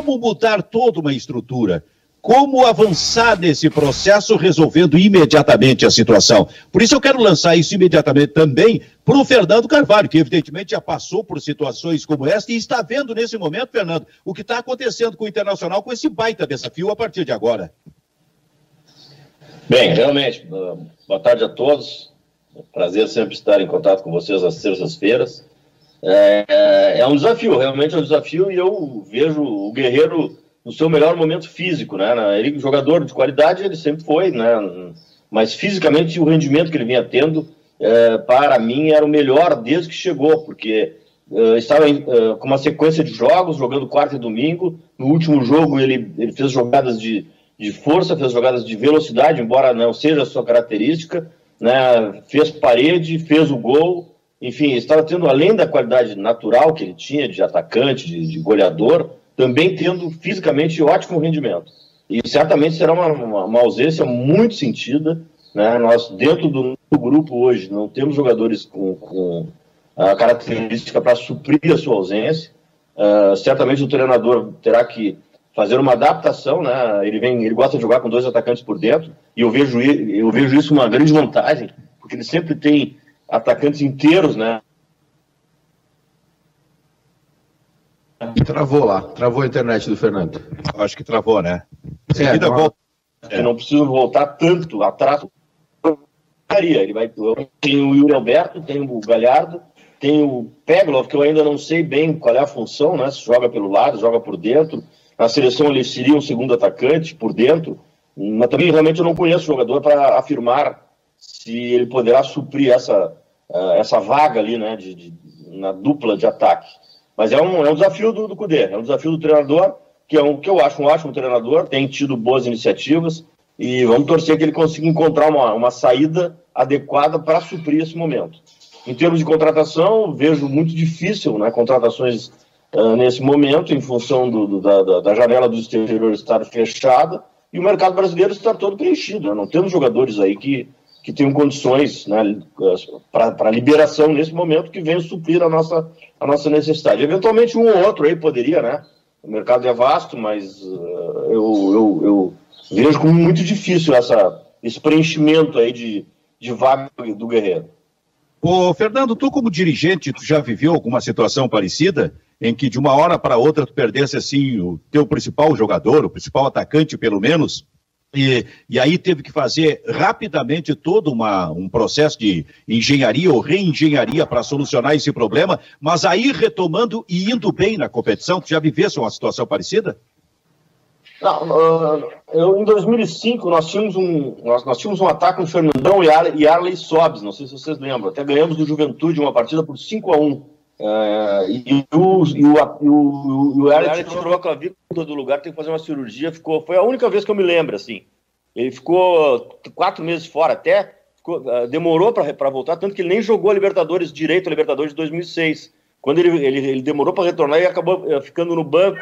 como mudar toda uma estrutura como avançar nesse processo resolvendo imediatamente a situação. Por isso eu quero lançar isso imediatamente também para o Fernando Carvalho, que evidentemente já passou por situações como esta e está vendo nesse momento, Fernando, o que está acontecendo com o Internacional com esse baita desafio a partir de agora. Bem, realmente, boa tarde a todos. Prazer sempre estar em contato com vocês às terças-feiras. É, é um desafio, realmente é um desafio, e eu vejo o Guerreiro no seu melhor momento físico, né? Ele, jogador de qualidade, ele sempre foi, né? Mas fisicamente o rendimento que ele vinha tendo, é, para mim, era o melhor desde que chegou, porque é, estava é, com uma sequência de jogos, jogando quarta e domingo. No último jogo ele, ele fez jogadas de, de força, fez jogadas de velocidade, embora não seja a sua característica, né? Fez parede, fez o gol. Enfim, estava tendo, além da qualidade natural que ele tinha de atacante, de, de goleador, também tendo fisicamente ótimo rendimento. E certamente será uma, uma, uma ausência muito sentida. Né? Nós, dentro do, do, grupo hoje, não temos jogadores com, com a característica para suprir a sua ausência. Uh, certamente o treinador terá que fazer uma adaptação, né? Ele vem, ele gosta de jogar com dois atacantes por dentro e eu vejo eu vejo isso uma grande vantagem, porque ele sempre tem atacantes inteiros, né? Travou lá, travou a internet do Fernando. Acho que travou, né? É, não, volta. É. não preciso voltar tanto atrás. Ele vai, tem o Yuri Alberto, tem o Galhardo, tem o Peglov, que eu ainda não sei bem qual é a função, né? Se joga pelo lado, joga por dentro. Na seleção ele seria um segundo atacante por dentro, mas também realmente eu não conheço o jogador para afirmar se ele poderá suprir essa, uh, essa vaga ali, né? De, de, na dupla de ataque. Mas é um, é um desafio do, do Cudê, é um desafio do treinador, que é um que eu acho um ótimo treinador, tem tido boas iniciativas e vamos torcer que ele consiga encontrar uma, uma saída adequada para suprir esse momento. Em termos de contratação, vejo muito difícil né, contratações uh, nesse momento, em função do, do, da, da, janela do exterior estar fechada, e o mercado brasileiro está todo preenchido. Né? Não temos jogadores aí que, que tenham condições né, para liberação nesse momento que venham suprir a nossa, a nossa necessidade. Eventualmente um ou outro aí poderia, né? O mercado é vasto, mas uh, eu, eu, eu, vejo como muito difícil essa, esse preenchimento aí de, de vaga do Guerreiro. Ô, Fernando, tu como dirigente, tu já viveu alguma situação parecida em que de uma hora para outra tu perdesse assim o teu principal jogador, o principal atacante pelo menos, e, e, aí teve que fazer rapidamente todo uma, um processo de engenharia ou reengenharia para solucionar esse problema, mas aí retomando e indo bem na competição, tu já vivesse uma situação parecida? Não, eu, em 2005 nós tínhamos um, nós, nós tínhamos um ataque com Fernandão e, Ar, e Arley Sobs, não sei se vocês lembram, até ganhamos do Juventude uma partida por 5 a 1 Uh, e, o, e, o, e o, o, o Alex tirou a clavícula do lugar, tem que fazer uma cirurgia. Ficou, foi a única vez que eu me lembro, assim. Ele ficou quatro meses fora até, ficou, uh, demorou para voltar, tanto que ele nem jogou a Libertadores direito, a Libertadores de 2006. Quando ele, ele, ele demorou para retornar e acabou uh, ficando no banco,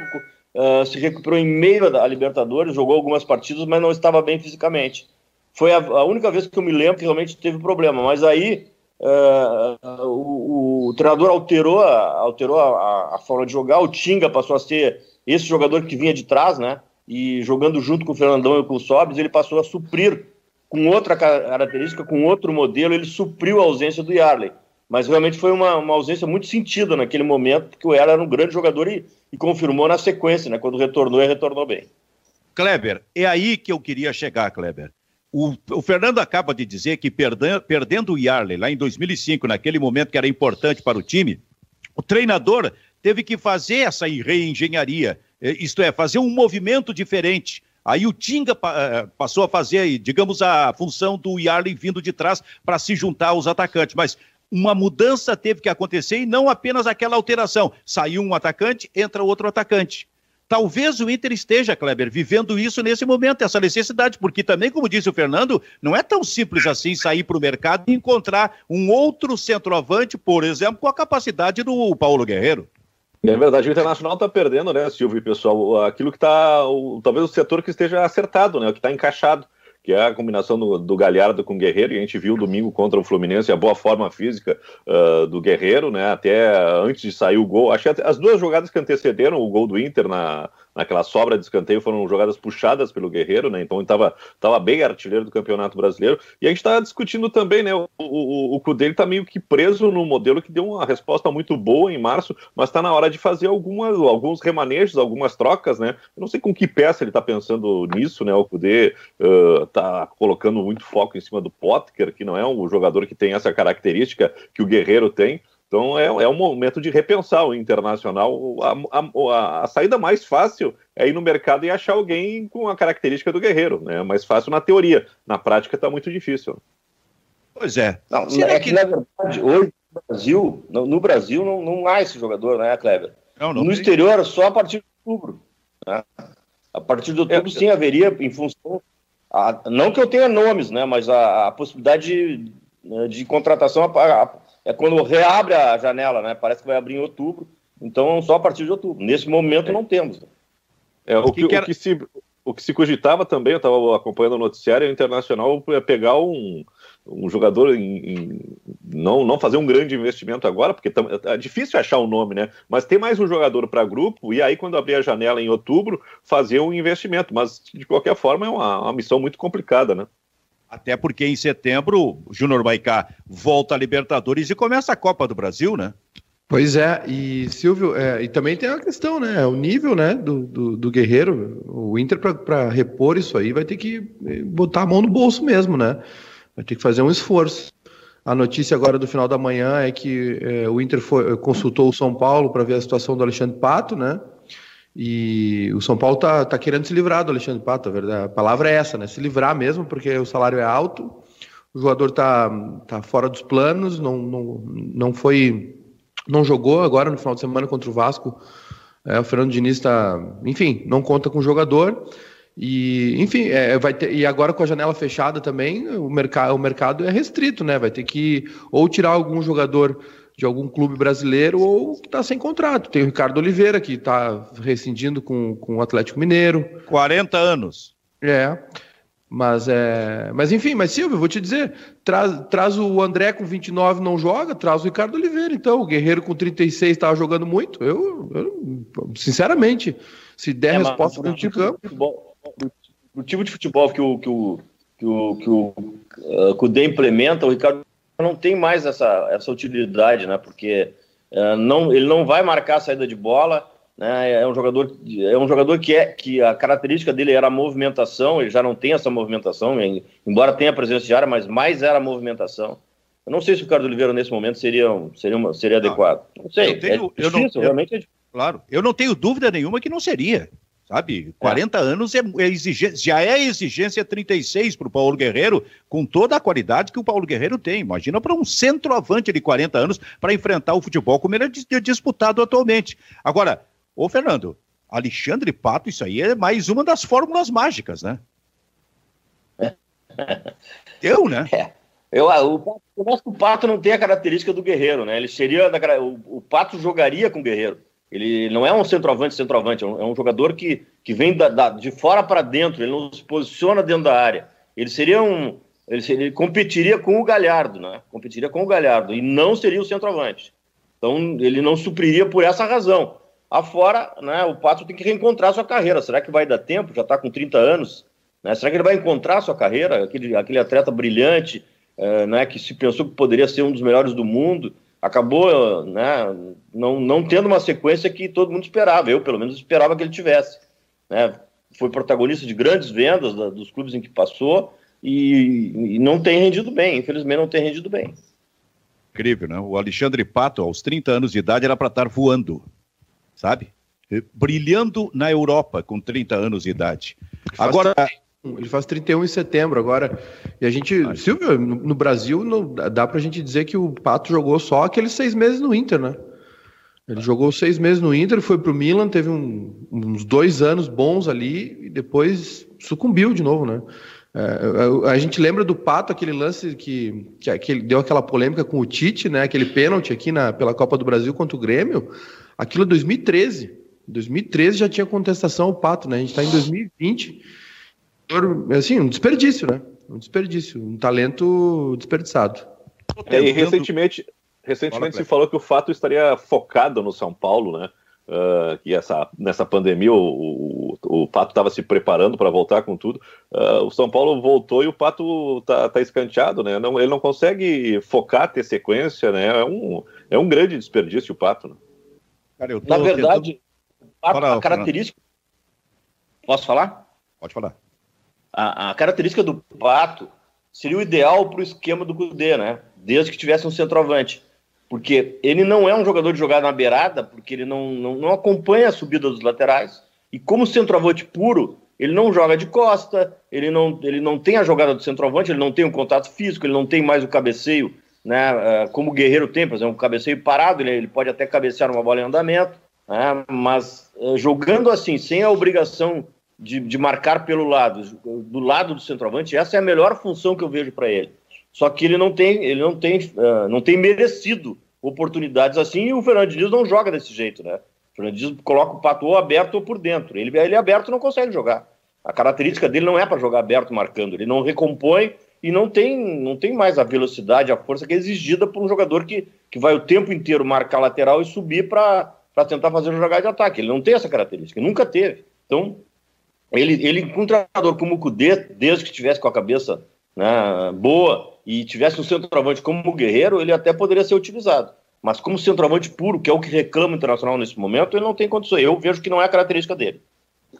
se recuperou em meio à Libertadores, jogou algumas partidas, mas não estava bem fisicamente. Foi a, a única vez que eu me lembro que realmente teve problema, mas aí Uh, o, o, treinador alterou, alterou a, a, forma de jogar, o Tinga passou a ser esse jogador que vinha de trás, né? E jogando junto com o Fernandão e com o Sobres, ele passou a suprir com outra característica, com outro modelo, ele supriu a ausência do Yarley. Mas realmente foi uma, uma ausência muito sentida naquele momento, porque o Yarley era um grande jogador e, e confirmou na sequência, né? Quando retornou, ele retornou bem. Kleber, é aí que eu queria chegar, Kleber. O, o, Fernando acaba de dizer que perdendo, perdendo o Yarley lá em 2005, naquele momento que era importante para o time, o treinador teve que fazer essa reengenharia, é, isto é, fazer um movimento diferente. Aí o Tinga é, passou a fazer, digamos, a função do Yarley vindo de trás para se juntar aos atacantes. Mas uma mudança teve que acontecer e não apenas aquela alteração. Saiu um atacante, entra outro atacante. Talvez o Inter esteja, Kleber, vivendo isso nesse momento, essa necessidade, porque também, como disse o Fernando, não é tão simples assim sair para o mercado e encontrar um outro centroavante, por exemplo, com a capacidade do Paulo Guerreiro. É verdade, o Internacional está perdendo, né, Silvio e pessoal, aquilo que está, talvez o setor que esteja acertado, né, o que está encaixado que é a combinação do, do Galhardo com o Guerreiro, e a gente viu domingo contra o Fluminense a boa forma física uh, do Guerreiro, né, até antes de sair o gol, acho que as duas jogadas que antecederam o gol do Inter na, naquela sobra de escanteio foram jogadas puxadas pelo Guerreiro, né? Então estava tava bem artilheiro do Campeonato Brasileiro. E a gente está discutindo também, né? O, o, o Cudê está meio que preso no modelo que deu uma resposta muito boa em março, mas está na hora de fazer algumas, alguns remanejos, algumas trocas, né? Eu não sei com que peça ele está pensando nisso, né? O Cudê está uh, colocando muito foco em cima do Potker, que não é um jogador que tem essa característica que o Guerreiro tem. Então é, é um momento de repensar o internacional. A, a, a, saída mais fácil é ir no mercado e achar alguém com a característica do guerreiro. Né? É mais fácil na teoria. Na prática está muito difícil. Pois é. Não, é que, na verdade, hoje no Brasil, no, no Brasil não, não, há esse jogador, né, Kleber? Não, não no tem. exterior, só a partir de outubro. Né? A partir de outubro, é, sim, haveria, em função. A, não que eu tenha nomes, né, mas a, a possibilidade de, né, de contratação é quando reabre a janela, né? Parece que vai abrir em outubro. Então, só a partir de outubro. Nesse momento, não temos. É, o, que, que era... o, que se, o que se cogitava também, eu estava acompanhando o noticiário internacional, é pegar um, um jogador em, em, não, não fazer um grande investimento agora, porque é difícil achar o um nome, né? Mas ter mais um jogador para grupo e aí, quando abrir a janela em outubro, fazer um investimento. Mas, de qualquer forma, é uma, uma missão muito complicada, né? Até porque em setembro o Júnior Maicá volta a Libertadores e começa a Copa do Brasil, né? Pois é, e Silvio, é, e também tem a questão, né? O nível né, do, do, do Guerreiro, o Inter, para repor isso aí, vai ter que eh, botar a mão no bolso mesmo, né? Vai ter que fazer um esforço. A notícia agora do final da manhã é que é, o Inter foi, consultou o São Paulo para ver a situação do Alexandre Pato, né? E o São Paulo tá, tá querendo se livrar do Alexandre Pato, a, verdade, a palavra é essa, né? Se livrar mesmo, porque o salário é alto, o jogador tá, tá fora dos planos, não, não, não foi. não jogou agora no final de semana contra o Vasco. É, o Fernando Diniz está, enfim, não conta com o jogador. E, enfim, é, vai ter, e agora com a janela fechada também, o, mercado o mercado é restrito, né? Vai ter que ou tirar algum jogador de algum clube brasileiro ou que está sem contrato. Tem o Ricardo Oliveira, que está rescindindo com, com o Atlético Mineiro. 40 anos. É. Mas, é, mas enfim, mas Silvio, vou te dizer, traz, traz o André com 29 não joga, traz o Ricardo Oliveira, então, o Guerreiro com 36 estava jogando muito, eu, eu, sinceramente, se der é, resposta do tipo campo... O tipo de futebol que o, que o, que o, que o, uh, que o D implementa, o Ricardo não tem mais essa, essa utilidade, né? Porque uh, não, ele não vai marcar a saída de bola, né? É um jogador, é um jogador que, é, que a característica dele era a movimentação, ele já não tem essa movimentação, embora tenha presença de área, mas mais era a movimentação. Eu não sei se o Ricardo Oliveira nesse momento seria, seria, uma, seria não, adequado. Não sei. Eu tenho, é difícil, eu não, realmente é difícil. Claro, eu não tenho dúvida nenhuma que não seria sabe? 40 é. anos é, é exigência, já é exigência 36 para o Paulo Guerreiro, com toda a qualidade que o Paulo Guerreiro tem. Imagina para um centroavante de 40 anos para enfrentar o futebol como ele é disputado atualmente. Agora, ô Fernando, Alexandre Pato, isso aí é mais uma das fórmulas mágicas, né? Eu, né? É. Eu, o, eu acho que o Pato não tem a característica do Guerreiro, né? Ele seria. O, o Pato jogaria com o Guerreiro. Ele não é um centroavante, centroavante, é um, é um jogador que, que vem da, da, de fora para dentro, ele não se posiciona dentro da área. Ele seria um. Ele, seria, ele, competiria com o Galhardo, né? Competiria com o Galhardo e não seria o centroavante. Então ele não supriria por essa razão. Afora, né, o Pato tem que reencontrar sua carreira. Será que vai dar tempo? Já está com 30 anos. Né? Será que ele vai encontrar sua carreira? Aquele, aquele atleta brilhante, é, né, que se pensou que poderia ser um dos melhores do mundo acabou né, não, não tendo uma sequência que todo mundo esperava. Eu, pelo menos, esperava que ele tivesse. Né? Foi protagonista de grandes vendas da, dos clubes em que passou e, e, não tem rendido bem. Infelizmente, não tem rendido bem. Incrível, né? O Alexandre Pato, aos 30 anos de idade, era para estar voando, sabe? Brilhando na Europa com 30 anos de idade. Agora. Ele faz 31 em setembro agora. E a gente, Ai. Silvio, no, no Brasil, não, dá pra gente dizer que o Pato jogou só aqueles seis meses no Inter, né? Ele jogou seis meses no Inter, foi pro Milan, teve um, uns dois anos bons ali e depois sucumbiu de novo, né? É, a, a, gente lembra do Pato, aquele lance que, que, que deu aquela polêmica com o Tite, né? Aquele pênalti aqui na, pela Copa do Brasil contra o Grêmio. Aquilo é 2013. 2013 já tinha contestação ao Pato, né? A gente está em 2020 assim, um desperdício, né? Um desperdício, um talento desperdiçado. É, e recentemente, recentemente se falou que o Fato estaria focado no São Paulo, né? uh, que essa, nessa pandemia o, o, o Pato estava se preparando para voltar com tudo. Uh, o São Paulo voltou e o Pato tá, tá escanteado, né? Não, ele não consegue focar, ter sequência, né? É um, é um grande desperdício o Pato. Né? Cara, Na verdade, tentando... a, a característica. Posso falar? Pode falar. A, a característica do Pato seria o ideal para o esquema do Cudê, né? Desde que tivesse um centroavante. Porque ele não é um jogador de jogar na beirada, porque ele não, não, não acompanha a subida dos laterais, e como centroavante puro, ele não joga de costa, ele não, ele não tem a jogada do centroavante, ele não tem o contato físico, ele não tem mais o cabeceio, né, eh, como o Guerreiro tem, por exemplo, um cabeceio parado, ele, ele pode até cabecear uma bola em andamento, né, mas eh, jogando assim, sem a obrigação de, de marcar pelo lado, do lado do centroavante, essa é a melhor função que eu vejo para ele. Só que ele não tem, ele não tem, uh, não tem merecido oportunidades assim e o Fernando Diniz não joga desse jeito, né? O Fernando Diniz coloca o pato ou aberto ou por dentro. Ele, ele aberto não consegue jogar. A característica dele não é para jogar aberto marcando, ele não recompõe e não tem, não tem mais a velocidade, a força que é exigida por um jogador que, que vai o tempo inteiro marcar lateral e subir para tentar fazer uma jogada de ataque. Ele não tem essa característica, nunca teve. Então, ele, ele um treinador como o Cudê, desde que estivesse com a cabeça né, boa e tivesse um centroavante como o Guerreiro, ele até poderia ser utilizado. Mas como centroavante puro, que é o que reclama o Internacional nesse momento, ele não tem condições. Eu vejo que não é a característica dele.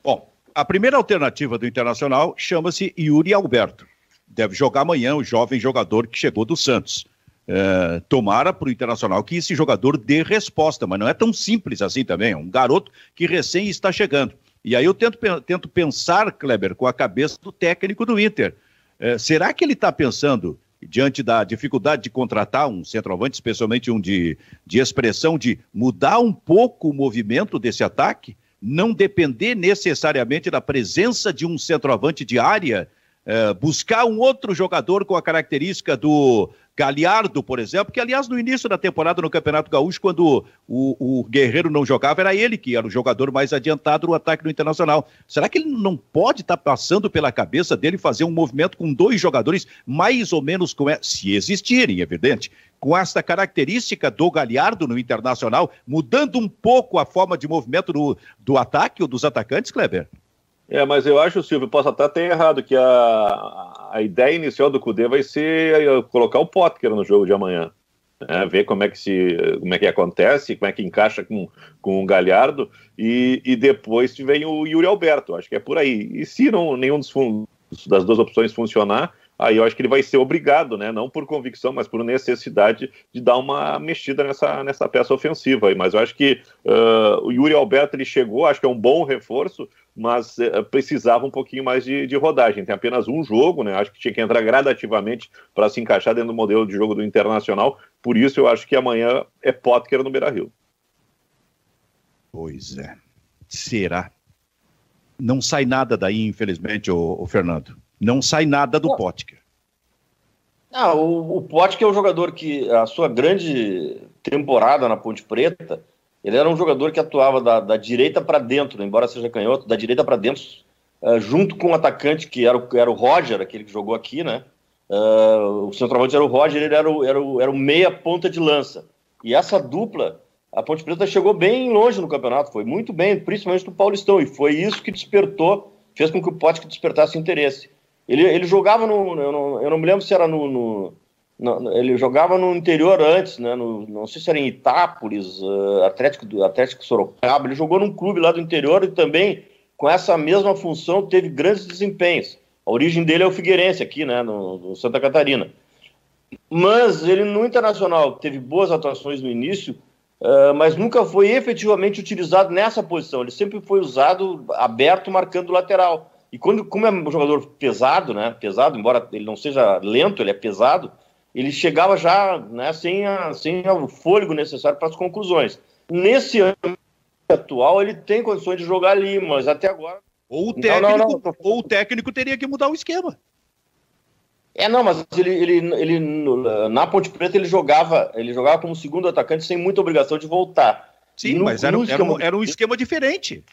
Bom, a primeira alternativa do Internacional chama-se Yuri Alberto. Deve jogar amanhã o jovem jogador que chegou do Santos. É, tomara para o Internacional que esse jogador dê resposta, mas não é tão simples assim também. É um garoto que recém está chegando. E aí eu tento, tento pensar, Kleber, com a cabeça do técnico do Inter. É, será que ele está pensando, diante da dificuldade de contratar um centroavante, especialmente um de, de expressão, de mudar um pouco o movimento desse ataque? Não depender necessariamente da presença de um centroavante de área, é, buscar um outro jogador com a característica do Galiardo, por exemplo, que aliás no início da temporada no Campeonato Gaúcho, quando o, o, Guerreiro não jogava, era ele que era o jogador mais adiantado no ataque do Internacional. Será que ele não pode estar tá passando pela cabeça dele fazer um movimento com dois jogadores mais ou menos com se existirem, evidente, com essa característica do Galiardo no Internacional, mudando um pouco a forma de movimento do, do ataque ou dos atacantes, Kleber? É, mas eu acho, Silvio, posso até ter errado, que a, a ideia inicial do Cudê vai ser eh, colocar o Potker no jogo de amanhã. Né? Ver como é que se como é que acontece, como é que encaixa com, com o Galhardo, e, e depois vem o Yuri Alberto. Acho que é por aí. E se não, nenhum dos, das duas opções funcionar, aí eu acho que ele vai ser obrigado, né, não por convicção, mas por necessidade de dar uma mexida nessa, nessa peça ofensiva. Mas eu acho que uh, o Yuri Alberto ele chegou, acho que é um bom reforço, mas uh, precisava um pouquinho mais de, de, rodagem. Tem apenas um jogo, né? Acho que tinha que entrar gradativamente para se encaixar dentro do modelo de jogo do Internacional. Por isso eu acho que amanhã é Potker no Beira-Rio. Pois é. Será? Não sai nada daí, infelizmente, o Fernando. Não sai nada do não. Potker. Ah, o, o Potker é um jogador que a sua grande temporada na Ponte Preta, ele era um jogador que atuava da, da direita para dentro, embora seja canhoto, da direita para dentro, uh, junto com o um atacante que era o, era o Roger, aquele que jogou aqui, né? Uh, o centroavante era o Roger, ele era o, era, o, era o meia ponta de lança. E essa dupla, a Ponte Preta chegou bem longe no campeonato, foi muito bem, principalmente no Paulistão, e foi isso que despertou, fez com que o Potker despertasse interesse. Ele, ele jogava no. Eu não, eu não me lembro se era no, no, ele jogava no interior antes, né? No, não sei se era em Itápolis, uh, Atlético, Atlético Sorocaba. Ele jogou num clube lá do interior e também, com essa mesma função, teve grandes desempenhos. A origem dele é o Figueirense, aqui, né? No, no Santa Catarina. Mas ele no Internacional teve boas atuações no início, uh, mas nunca foi efetivamente utilizado nessa posição. Ele sempre foi usado aberto, marcando lateral. E quando, como é um jogador pesado, né? Pesado, embora ele não seja lento, ele é pesado, ele chegava já né, sem, a, sem o fôlego necessário para as conclusões. Nesse ano atual, ele tem condições de jogar ali, mas até agora. Ou o técnico, não, não, não. Ou o técnico teria que mudar o esquema. É, não, mas ele, ele, ele na Ponte Preta ele jogava, ele jogava como segundo atacante sem muita obrigação de voltar. Sim, no, mas era, esquema... era, um, era um esquema diferente.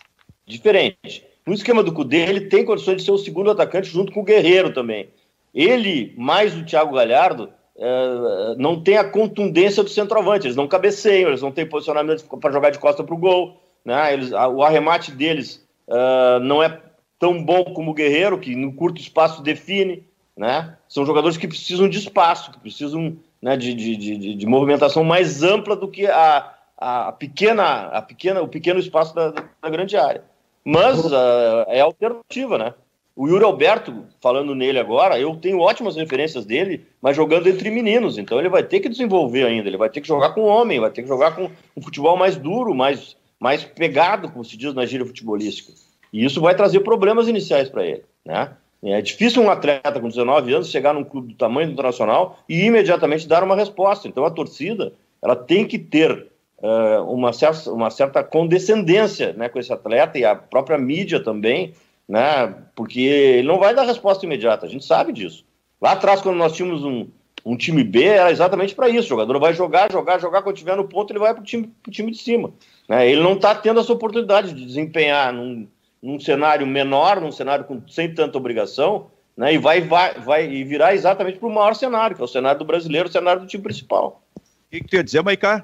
Diferente. No esquema do Cudê, ele tem condições de ser o segundo atacante junto com o Guerreiro também. Ele, mais o Thiago Galhardo, é, não tem a contundência do centroavante. Eles não cabeceiam, eles não têm posicionamento para jogar de costa para o gol. né? Eles, a, o arremate deles uh, não é tão bom como o Guerreiro, que no curto espaço define, né? São jogadores que precisam de espaço, que precisam né, de, de, de, de movimentação mais ampla do que a, a pequena, a pequena, o pequeno espaço da, da grande área. Mas uh, é alternativa, né? O Yuri Alberto, falando nele agora, eu tenho ótimas referências dele, mas jogando entre meninos. Então ele vai ter que desenvolver ainda, ele vai ter que jogar com homem, vai ter que jogar com um futebol mais duro, mais, mais pegado, como se diz na gíria futebolística. E isso vai trazer problemas iniciais para ele, né? É difícil um atleta com 19 anos chegar num clube do tamanho do Internacional e imediatamente dar uma resposta. Então a torcida ela tem que ter uh, uma, certa, uma certa condescendência né, com esse atleta e a própria mídia também, né, porque ele não vai dar resposta imediata, a gente sabe disso. Lá atrás, quando nós tínhamos um, um time B, era exatamente para isso. O jogador vai jogar, jogar, jogar, quando tiver no ponto, ele vai para o time, time de cima. Né? Ele não está tendo essa oportunidade de desempenhar num, num cenário menor, num cenário com, sem tanta obrigação, né? e vai, vai, vai e virar exatamente para o maior cenário, que é o cenário do brasileiro, o cenário do time principal. O que, que tu ia dizer, Maicá?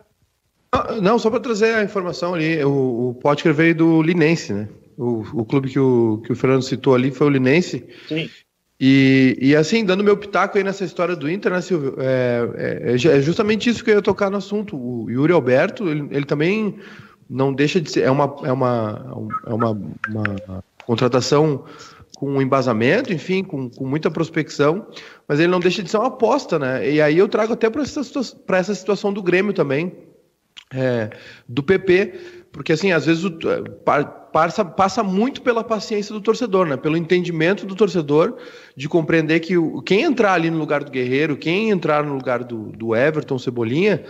Ah, não, só para trazer a informação ali, o, o Potker veio do Linense, né? O, o clube que o, que o Fernando citou ali foi o Linense. Sim. E, e assim, dando meu pitaco aí nessa história do Inter, né, Silvio? É, é, é justamente isso que eu ia tocar no assunto. O Yuri Alberto, ele, ele também não deixa de ser. É uma, é uma, é uma, uma contratação com embasamento, enfim, com, com muita prospecção, mas ele não deixa de ser uma aposta, né? E aí eu trago até para essa, essa situação do Grêmio também, é, do PP, porque assim, às vezes o, passa, passa muito pela paciência do torcedor, né? Pelo entendimento do torcedor de compreender que o, quem entrar ali no lugar do Guerreiro, quem entrar no lugar do, do Everton Cebolinha,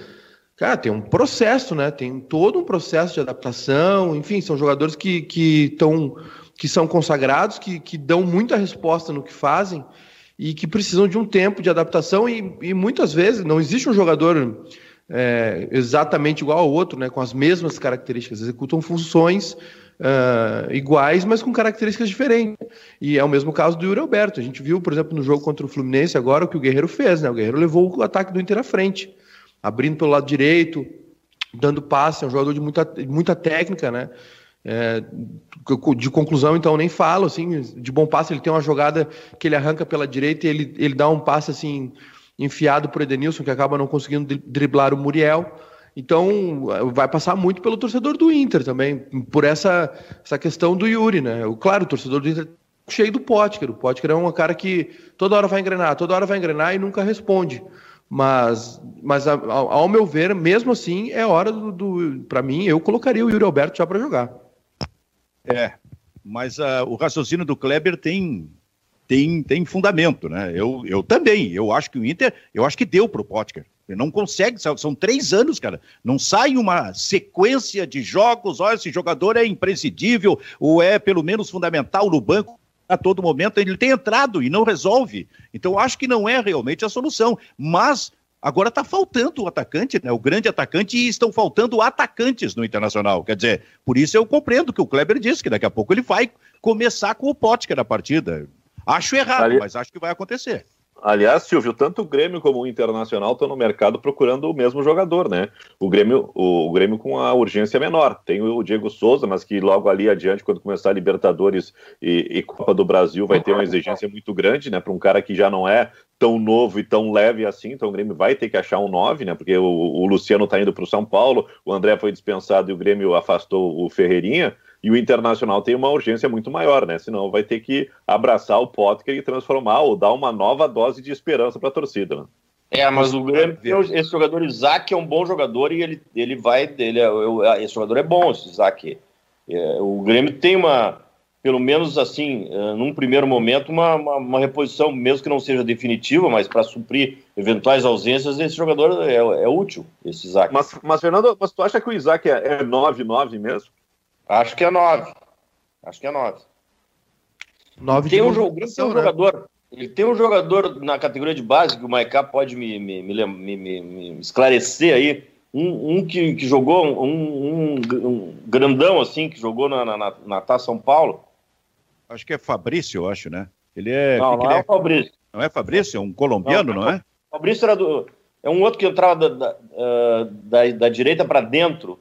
Cara, tem um processo, né? Tem todo um processo de adaptação, enfim, são jogadores que, que, tão, que são consagrados, que, que dão muita resposta no que fazem e que precisam de um tempo de adaptação e, e muitas vezes não existe um jogador é, exatamente igual ao outro, né? Com as mesmas características, executam funções uh, iguais, mas com características diferentes. E é o mesmo caso do Yuri Alberto. A gente viu, por exemplo, no jogo contra o Fluminense agora o que o Guerreiro fez, né? O Guerreiro levou o ataque do Inter à frente abrindo pelo lado direito, dando passe, é um jogador de muita, muita técnica, né? É, de conclusão, então, nem falo, assim, de bom passe, ele tem uma jogada que ele arranca pela direita e ele, ele dá um passe, assim, enfiado por Edenilson, que acaba não conseguindo driblar o Muriel. Então, vai passar muito pelo torcedor do Inter também, por essa, essa questão do Yuri, né? Claro, o torcedor do Inter cheio do Potker. O Potker é um cara que toda hora vai engrenar, toda hora vai engrenar e nunca responde. Mas, mas ao, ao meu ver, mesmo assim, é hora do. do para mim, eu colocaria o Yuri Alberto já para jogar. É, mas uh, o raciocínio do Kleber tem, tem, tem fundamento, né? Eu, eu também. Eu acho que o Inter, eu acho que deu pro Potker. Ele não consegue, são três anos, cara. Não sai uma sequência de jogos. Olha, esse jogador é imprescindível, ou é pelo menos fundamental no banco a todo momento, ele tem entrado e não resolve. Então, acho que não é realmente a solução. Mas agora está faltando o atacante, né? O grande atacante, e estão faltando atacantes no Internacional. Quer dizer, por isso eu compreendo que o Kleber disse que daqui a pouco ele vai começar com o Potker na partida. Acho errado, Ali... mas acho que vai acontecer. Aliás, Silvio, tanto o Grêmio como o Internacional estão no mercado procurando o mesmo jogador, né? O Grêmio, o, o, Grêmio com a urgência menor. Tem o Diego Souza, mas que logo ali adiante, quando começar a Libertadores e, e Copa do Brasil, vai ter uma exigência muito grande, né? Para um cara que já não é tão novo e tão leve assim, então o Grêmio vai ter que achar um 9, né? Porque o, o Luciano está indo para o São Paulo, o André foi dispensado e o Grêmio afastou o Ferreirinha. E o Internacional tem uma urgência muito maior, né? Senão vai ter que abraçar o Potker e transformar ou dar uma nova dose de esperança para a torcida. Né? É, mas o Grêmio, esse jogador Isaac é um bom jogador e ele, ele vai. Ele é, esse jogador é bom, esse Isaac. É, o Grêmio tem uma, pelo menos assim, é, num primeiro momento, uma, uma, uma reposição, mesmo que não seja definitiva, mas para suprir eventuais ausências, esse jogador é, é, útil, esse Isaac. Mas, mas, Fernando, mas tu acha que o Isaac é 9-9 mesmo? Acho que é nove. Acho que é nove. Nove tem um, jogo, tem um né? jogador. Ele tem um jogador na categoria de base que o Maiká pode me, me, me, me, esclarecer aí. Um, um que, que, jogou, um, um, grandão assim, que jogou na, na, na Taça São Paulo. Acho que é Fabrício, eu acho, né? Ele é. Não, não é, é Fabrício. Não é Fabrício? É um colombiano, não, não é? Fabrício era do. É um outro que entrava da, da, da, da direita para dentro.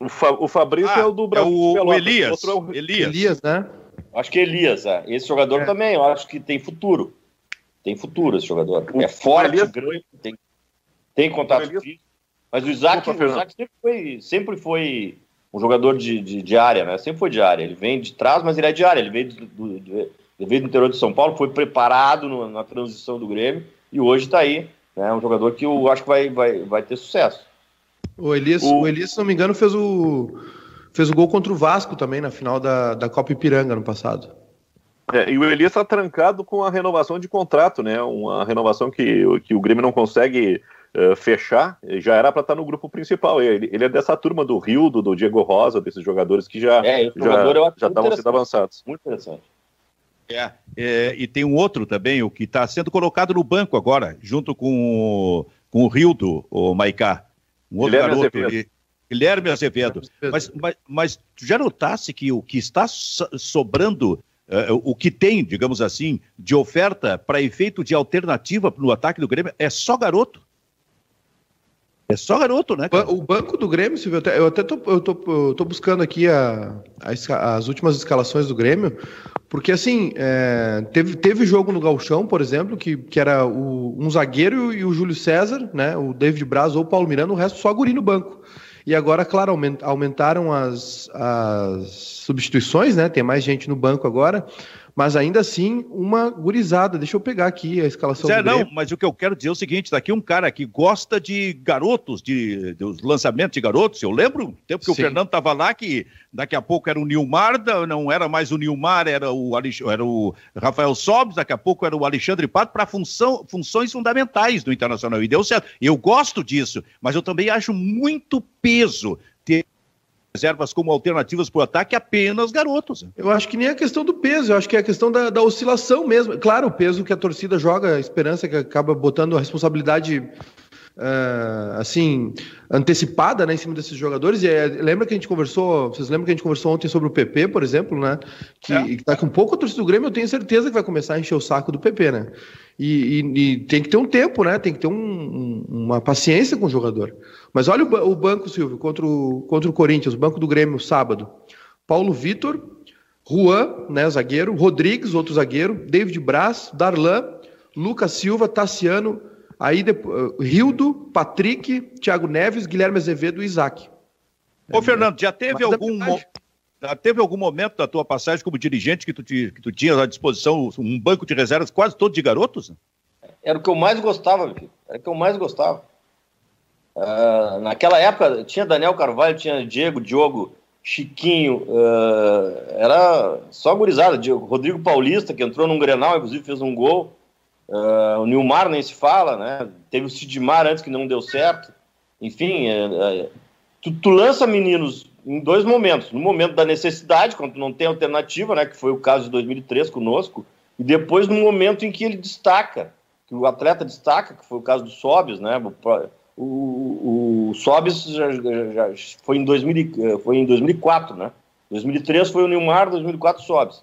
O, Fa o Fabrício ah, é o do Brasil. É o, o Elias. O é o... Elias. Elias, né? Acho que Elias, é. esse jogador é. também, eu acho que tem futuro. Tem futuro esse jogador. O, é forte, Elias... grande, tem, tem contato Elias... físico. Mas o Isaac, o Isaac sempre, foi, sempre foi um jogador de, de, de, área, né? Sempre foi de área. Ele vem de trás, mas ele é de área. Ele veio do, do, do, ele veio do interior de São Paulo, foi preparado no, na transição do Grêmio e hoje está aí. É né? um jogador que eu acho que vai, vai, vai ter sucesso. O Elias, o... o Elias, se não me engano, fez o, fez o gol contra o Vasco também na final da, da Copa Ipiranga no passado. É, e o Elias está trancado com a renovação de contrato, né? Uma renovação que, que o Grêmio não consegue uh, fechar. Já era para estar tá no grupo principal. Ele, ele, é dessa turma do Rio, do, do Diego Rosa, desses jogadores que já é, já estavam sendo avançados. Muito interessante. É, é, e tem um outro também, o que está sendo colocado no banco agora, junto com o, com o Rildo, o Maicá. Um outro Guilherme garoto ali. Guilherme Azevedo. Mas, mas, mas tu já notasse que o que está sobrando, uh, o que tem, digamos assim, de oferta para efeito de alternativa no ataque do Grêmio é só garoto? É só garoto, né? Cara? O banco do Grêmio, Silvio, eu até tô, eu tô, eu tô buscando aqui a, a, as últimas escalações do Grêmio, porque assim, é, teve, teve jogo no Galchão, por exemplo, que, que era o, um zagueiro e o Júlio César, né? O David Braz ou o Paulo Miranda, o resto só guri no banco. E agora, claro, aumentaram as, as substituições, né? Tem mais gente no banco agora mas ainda assim uma gurizada. Deixa eu pegar aqui a escalação Grêmio. não, mas o que eu quero dizer é o seguinte: daqui um cara que gosta de garotos, de, dos lançamentos de garotos. Eu lembro o tempo que Sim. o Fernando estava lá, que daqui a pouco era o Nilmar, não era mais o Nilmar, era o, era o Rafael Sobes, daqui a pouco era o Alexandre Pato, para função, funções fundamentais do Internacional. E deu certo. Eu gosto disso, mas eu também acho muito peso reservas como alternativas para o ataque apenas garotos. Eu acho que nem a questão do peso, eu acho que é a questão da, da oscilação mesmo. Claro, o peso que a torcida joga, a esperança que acaba botando a responsabilidade Uh, assim, antecipada né, em cima desses jogadores. E é, lembra que a gente conversou, vocês lembram que a gente conversou ontem sobre o PP, por exemplo, né? Que, é. que tá com pouco a torcida do Grêmio, eu tenho certeza que vai começar a encher o saco do PP, né? E, e, e tem que ter um tempo, né? Tem que ter um, um, uma paciência com o jogador. Mas olha o, o, banco, Silvio, contra o, contra o Corinthians, o banco do Grêmio, sábado. Paulo Vitor, Juan, né, zagueiro, Rodrigues, outro zagueiro, David Braz, Darlan, Lucas Silva, Tassiano, Aí depois, Rildo, Patrick, Thiago Neves, Guilherme Azevedo e Isaac. Ô, Fernando, já teve Mas algum. Já teve algum momento da tua passagem como dirigente que tu, te, que tu tinha à disposição um banco de reservas quase todo de garotos? Era o que eu mais gostava, meu filho. Era o que eu mais gostava. Uh, naquela época tinha Daniel Carvalho, tinha Diego, Diogo, Chiquinho, uh, era só gurizada. Rodrigo Paulista, que entrou num Grenal, inclusive fez um gol. Uh, o Nilmar nem se fala, né? Teve o Sidmar antes que não deu certo. Enfim, é, é, tu, tu, lança meninos em dois momentos. No momento da necessidade, quando não tem alternativa, né? Que foi o caso de 2003 conosco. E depois no momento em que ele destaca, que o atleta destaca, que foi o caso do Sobis, né? O, o, o Sobis já, já, foi, em 2000, foi em 2004, né? 2003 foi o Nilmar, 2004 Sobis.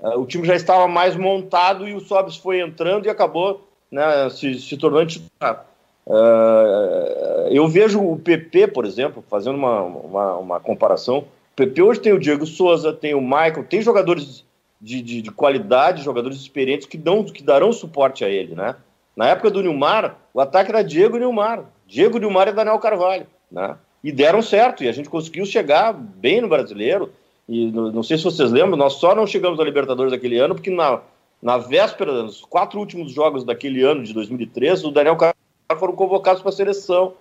Uh, o time já estava mais montado e o Sobis foi entrando e acabou né, se, se tornando titular. Uh, eu vejo o PP, por exemplo, fazendo uma, uma, uma, comparação. O PP hoje tem o Diego Souza, tem o Michael, tem jogadores de, de, de, qualidade, jogadores experientes que, dão, que darão suporte a ele. Né? Na época do Nilmar, o ataque era Diego e Nilmar. Diego, Nilmar e Daniel Carvalho. Né? E deram certo, e a gente conseguiu chegar bem no brasileiro. E não sei se vocês lembram, nós só não chegamos à Libertadores daquele ano porque na, na véspera, nos quatro últimos jogos daquele ano de 2013, o Daniel Carvalho foram convocados para a seleção.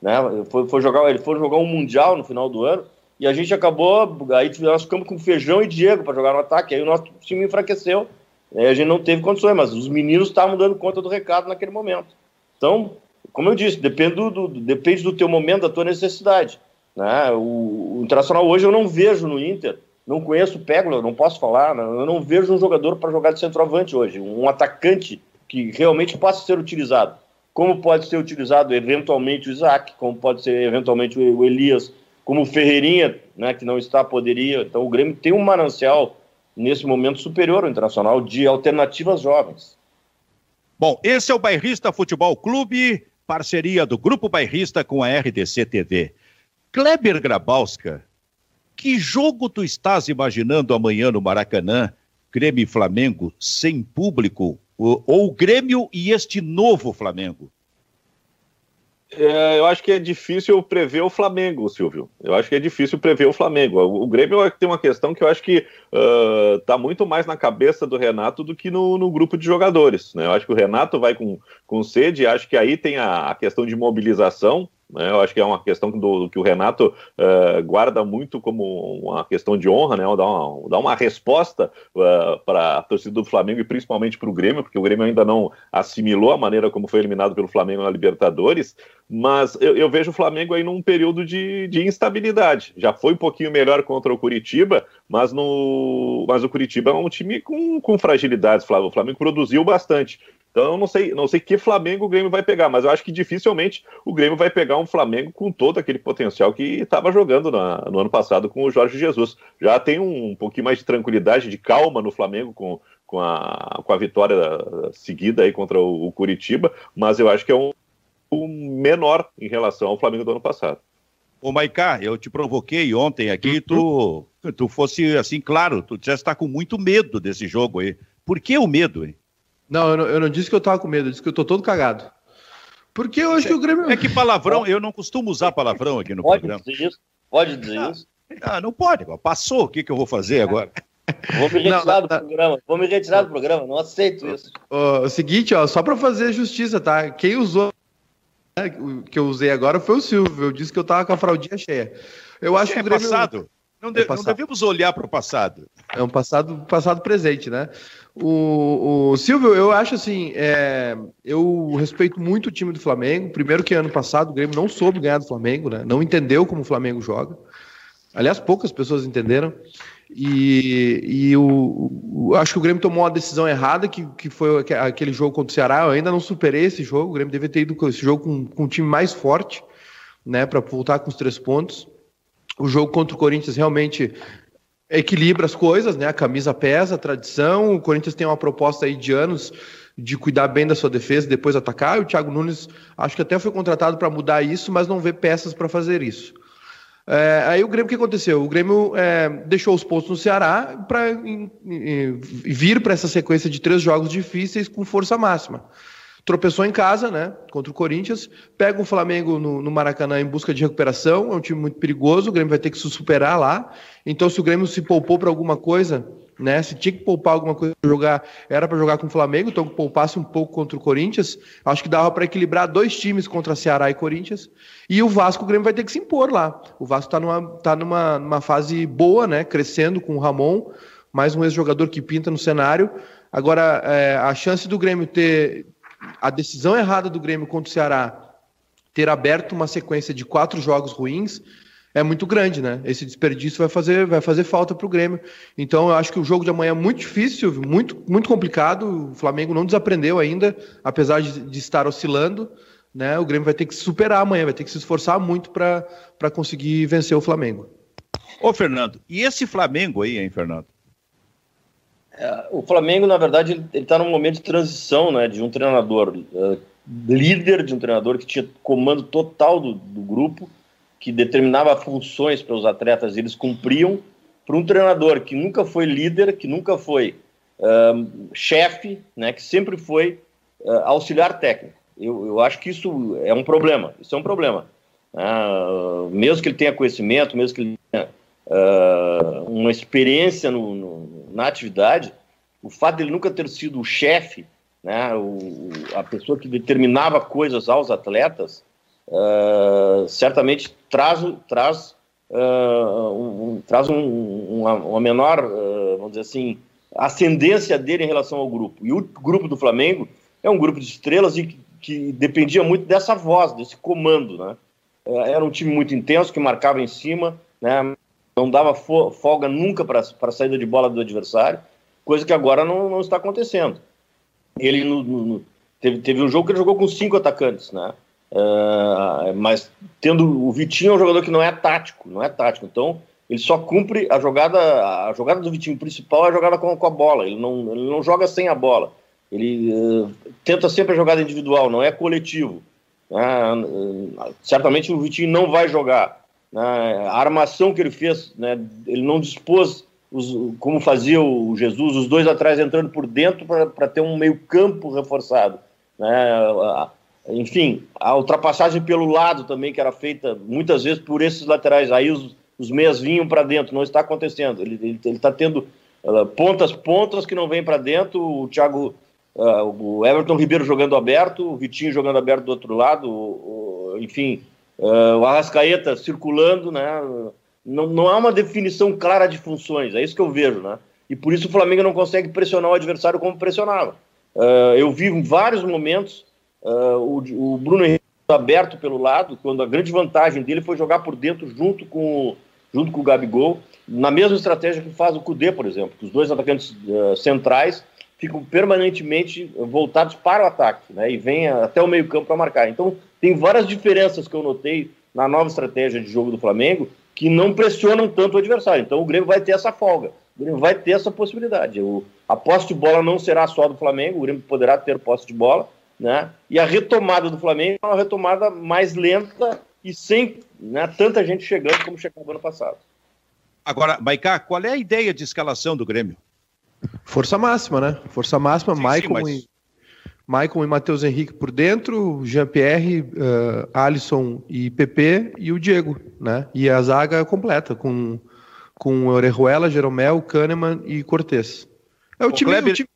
Né? Foi, foi jogar, ele foi jogar um Mundial no final do ano e a gente acabou, aí nós ficamos com Feijão e Diego para jogar no ataque, aí o nosso time enfraqueceu, aí a gente não teve condições, mas os meninos estavam dando conta do recado naquele momento. Então, como eu disse, depende do, do, depende do teu momento, da tua necessidade. Né? O, o, Internacional hoje eu não vejo no Inter, não conheço o Pégula, não posso falar, né? eu não vejo um jogador para jogar de centroavante hoje, um atacante que realmente possa ser utilizado. Como pode ser utilizado eventualmente o Isaac, como pode ser eventualmente o Elias, como o Ferreirinha, né, que não está, poderia. Então o Grêmio tem um manancial nesse momento superior ao Internacional de alternativas jovens. Bom, esse é o Bairrista Futebol Clube, parceria do Grupo Bairrista com a RDC TV. Kleber Grabowska, que jogo tu estás imaginando amanhã no Maracanã, Grêmio e Flamengo, sem público? Ou, ou Grêmio e este novo Flamengo? É, eu acho que é difícil prever o Flamengo, Silvio. Eu acho que é difícil prever o Flamengo. O, Grêmio tem uma questão que eu acho que uh, muito mais na cabeça do Renato do que no, no, grupo de jogadores. Né? Eu acho que o Renato vai com, com sede, acho que aí tem a, a questão de mobilização? Eu acho que é uma questão do, que o Renato uh, guarda muito como uma questão de honra, né? Dar uma, uma resposta uh, para a torcida do Flamengo e principalmente para o Grêmio, porque o Grêmio ainda não assimilou a maneira como foi eliminado pelo Flamengo na Libertadores. Mas eu, eu vejo o Flamengo aí num período de, de, instabilidade. Já foi um pouquinho melhor contra o Curitiba, mas, no, mas o Curitiba é um time com, com fragilidades. O Flamengo produziu bastante. Então eu não sei, não sei que Flamengo o Grêmio vai pegar, mas eu acho que dificilmente o Grêmio vai pegar um Flamengo com todo aquele potencial que estava jogando na, no ano passado com o Jorge Jesus. Já tem um, um pouquinho mais de tranquilidade, de calma no Flamengo com, com, a, com a vitória seguida aí contra o, o Curitiba, mas eu acho que é um, um menor em relação ao Flamengo do ano passado. Ô, Maicá, eu te provoquei ontem aqui, tu, tu fosse assim, claro, tu já está com muito medo desse jogo aí. Por que o medo, hein? Não eu, não, eu não disse que eu tava com medo, eu disse que eu tô todo cagado. Porque eu acho que o Grêmio. É que palavrão, eu não costumo usar palavrão aqui no pode programa. Dizer isso? Pode dizer ah, isso? Ah, não pode, passou, o que, que eu vou fazer agora? Vou me retirar não, do tá... programa, vou me retirar do programa, não aceito isso. O, o seguinte, ó, só para fazer justiça, tá? Quem usou né, que eu usei agora foi o Silvio, eu disse que eu tava com a fraldinha cheia. Eu acho é que o Grêmio. Passado? Não, de, é não devemos olhar para o passado. É um passado, passado presente, né? O, o Silvio, eu acho assim, é, eu respeito muito o time do Flamengo. Primeiro que ano passado o Grêmio não soube ganhar do Flamengo, né? Não entendeu como o Flamengo joga. Aliás, poucas pessoas entenderam. E, e o, o, acho que o Grêmio tomou uma decisão errada, que, que foi aquele jogo contra o Ceará. Eu ainda não superei esse jogo. O Grêmio deveria ter ido com esse jogo com, com um time mais forte, né? Para voltar com os três pontos. O jogo contra o Corinthians realmente equilibra as coisas, né? A camisa pesa, a tradição. O Corinthians tem uma proposta aí de anos de cuidar bem da sua defesa e depois atacar. E o Thiago Nunes acho que até foi contratado para mudar isso, mas não vê peças para fazer isso. É, aí o Grêmio, o que aconteceu? O Grêmio é, deixou os pontos no Ceará para vir para essa sequência de três jogos difíceis com força máxima tropeçou em casa, né, contra o Corinthians, pega o Flamengo no, no, Maracanã em busca de recuperação, é um time muito perigoso, o Grêmio vai ter que se superar lá, então se o Grêmio se poupou para alguma coisa, né, se tinha que poupar alguma coisa para jogar, era para jogar com o Flamengo, então poupasse um pouco contra o Corinthians, acho que dava para equilibrar dois times contra Ceará e Corinthians, e o Vasco, o Grêmio vai ter que se impor lá, o Vasco está numa, tá numa, numa fase boa, né, crescendo com o Ramon, mais um ex-jogador que pinta no cenário, agora é, a chance do Grêmio ter a decisão errada do Grêmio contra o Ceará ter aberto uma sequência de quatro jogos ruins é muito grande, né? Esse desperdício vai fazer, vai fazer falta para o Grêmio. Então eu acho que o jogo de amanhã é muito difícil, muito, muito complicado. O Flamengo não desaprendeu ainda, apesar de, de estar oscilando. Né? O Grêmio vai ter que se superar amanhã, vai ter que se esforçar muito para conseguir vencer o Flamengo. Ô, Fernando, e esse Flamengo aí, hein, Fernando? É, o Flamengo, na verdade, ele está num momento de transição, né, de um treinador uh, líder, de um treinador que tinha comando total do, do grupo, que determinava funções para os atletas e eles cumpriam, para um treinador que nunca foi líder, que nunca foi uh, chefe, né, que sempre foi uh, auxiliar técnico. Eu, eu, acho que isso é um problema. Isso é um problema. Mesmo que ele tenha conhecimento, mesmo que ele tenha uma experiência no, no na atividade, o fato dele nunca ter sido o chefe, né, o, a pessoa que determinava coisas aos atletas, uh, certamente traz, traz, uh, um, traz um, uma, uma, menor, uh, vamos dizer assim, ascendência dele em relação ao grupo. E o grupo do Flamengo é um grupo de estrelas e que, que dependia muito dessa voz, desse comando, né? Era um time muito intenso que marcava em cima, né? Não dava folga nunca para a saída de bola do adversário, coisa que agora não, não está acontecendo. Ele no, no, teve, teve um jogo que ele jogou com cinco atacantes, né? Uh, mas tendo o Vitinho é um jogador que não é tático, não é tático. Então ele só cumpre a jogada, a jogada do Vitinho principal é a jogada com, com a bola. Ele não, ele não joga sem a bola. Ele uh, tenta sempre a jogada individual, não é coletivo. Uh, certamente o Vitinho não vai jogar? A armação que ele fez, né? ele não dispôs, os, como fazia o Jesus, os dois atrás entrando por dentro para ter um meio campo reforçado. Né? Enfim, a ultrapassagem pelo lado também, que era feita muitas vezes por esses laterais. Aí os, os meias vinham para dentro, não está acontecendo. Ele está tendo pontas, pontas que não vêm para dentro. O Thiago, uh, o Everton Ribeiro jogando aberto, o Vitinho jogando aberto do outro lado, o, o, enfim, uh, o Arrascaeta circulando, né? Não, não há uma definição clara de funções, é isso que eu vejo, né? E por isso o Flamengo não consegue pressionar o adversário como pressionava. eu vi em vários momentos o, o Bruno Henrique aberto pelo lado, quando a grande vantagem dele foi jogar por dentro junto com, junto com o Gabigol, na mesma estratégia que faz o Cudê, por exemplo, que os dois atacantes uh, centrais ficam permanentemente voltados para o ataque, né, e vêm até o meio campo para marcar. Então, tem várias diferenças que eu notei na nova estratégia de jogo do Flamengo, que não pressionam tanto o adversário. Então, o Grêmio vai ter essa folga, o Grêmio vai ter essa possibilidade. O, a posse de bola não será só do Flamengo, o Grêmio poderá ter posse de bola, né? E a retomada do Flamengo é uma retomada mais lenta e sem né, tanta gente chegando como chegou ano passado. Agora, Maicá, qual é a ideia de escalação do Grêmio? Força máxima, né? Força máxima, sim, Maicon, sim, mas... e, Maicon e Matheus Henrique por dentro, Jean-Pierre, uh, Alisson e PP e o Diego, né? E a zaga completa, com, com Orejuela, Jeromel, Kahneman e Cortez. É o, o time, Kleber... o time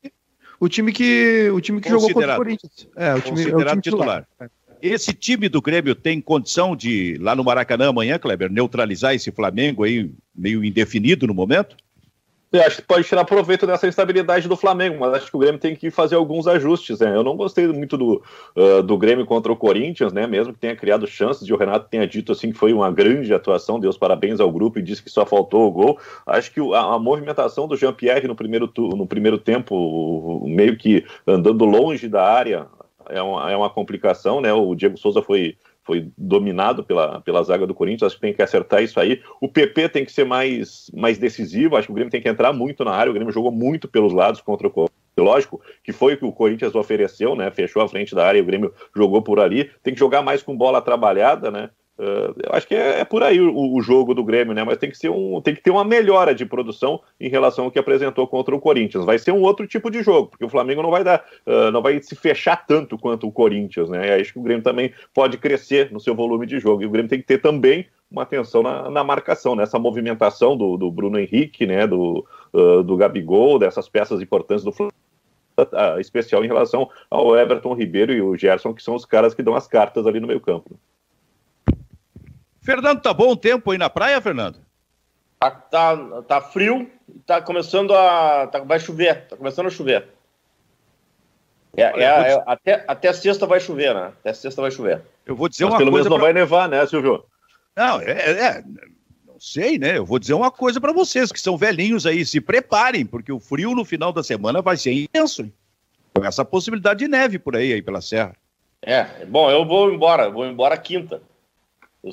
o time que, o time que jogou contra o Corinthians. É, o time, é o time titular. titular. Esse time do Grêmio tem condição de, lá no Maracanã amanhã, Kleber, neutralizar esse Flamengo aí, meio indefinido no momento? Eu acho que pode tirar proveito dessa instabilidade do Flamengo, mas acho que o Grêmio tem que fazer alguns ajustes. Né? Eu não gostei muito do, uh, do Grêmio contra o Corinthians, né? mesmo que tenha criado chances, e o Renato tenha dito assim que foi uma grande atuação, deu os parabéns ao grupo e disse que só faltou o gol. Acho que a, a movimentação do Jean-Pierre no primeiro, no primeiro tempo, meio que andando longe da área, é uma, é uma complicação, né? O Diego Souza foi foi dominado pela, pela zaga do Corinthians, acho que tem que acertar isso aí. O PP tem que ser mais, mais decisivo, acho que o Grêmio tem que entrar muito na área, o Grêmio jogou muito pelos lados contra o Corinthians. Lógico que foi o que o Corinthians ofereceu, né? Fechou a frente da área, o Grêmio jogou por ali. Tem que jogar mais com bola trabalhada, né? Uh, eu acho que é, é por aí o, o, jogo do Grêmio, né? Mas tem que, ser um, tem que ter uma melhora de produção em relação ao que apresentou contra o Corinthians. Vai ser um outro tipo de jogo, porque o Flamengo não vai dar, uh, não vai se fechar tanto quanto o Corinthians, né? Acho que o Grêmio também pode crescer no seu volume de jogo. E o Grêmio tem que ter também uma atenção na, na marcação, nessa movimentação do, do, Bruno Henrique, né? Do, uh, do Gabigol, dessas peças importantes do Flamengo especial em relação ao Everton Ribeiro e o Gerson, que são os caras que dão as cartas ali no meio campo. Fernando, tá bom o tempo aí na praia, Fernando? Tá, tá, tá frio, tá começando a. Tá, vai chover, tá começando a chover. É, é, é, até, até sexta vai chover, né? Até sexta vai chover. Eu vou dizer Mas uma pelo coisa. Pelo menos não pra... vai nevar, né, Silvio? Não, é, é, é, Não sei, né? Eu vou dizer uma coisa para vocês que são velhinhos aí, se preparem, porque o frio no final da semana vai ser intenso. Com essa possibilidade de neve por aí, aí pela serra. É, bom, eu vou embora, vou embora quinta.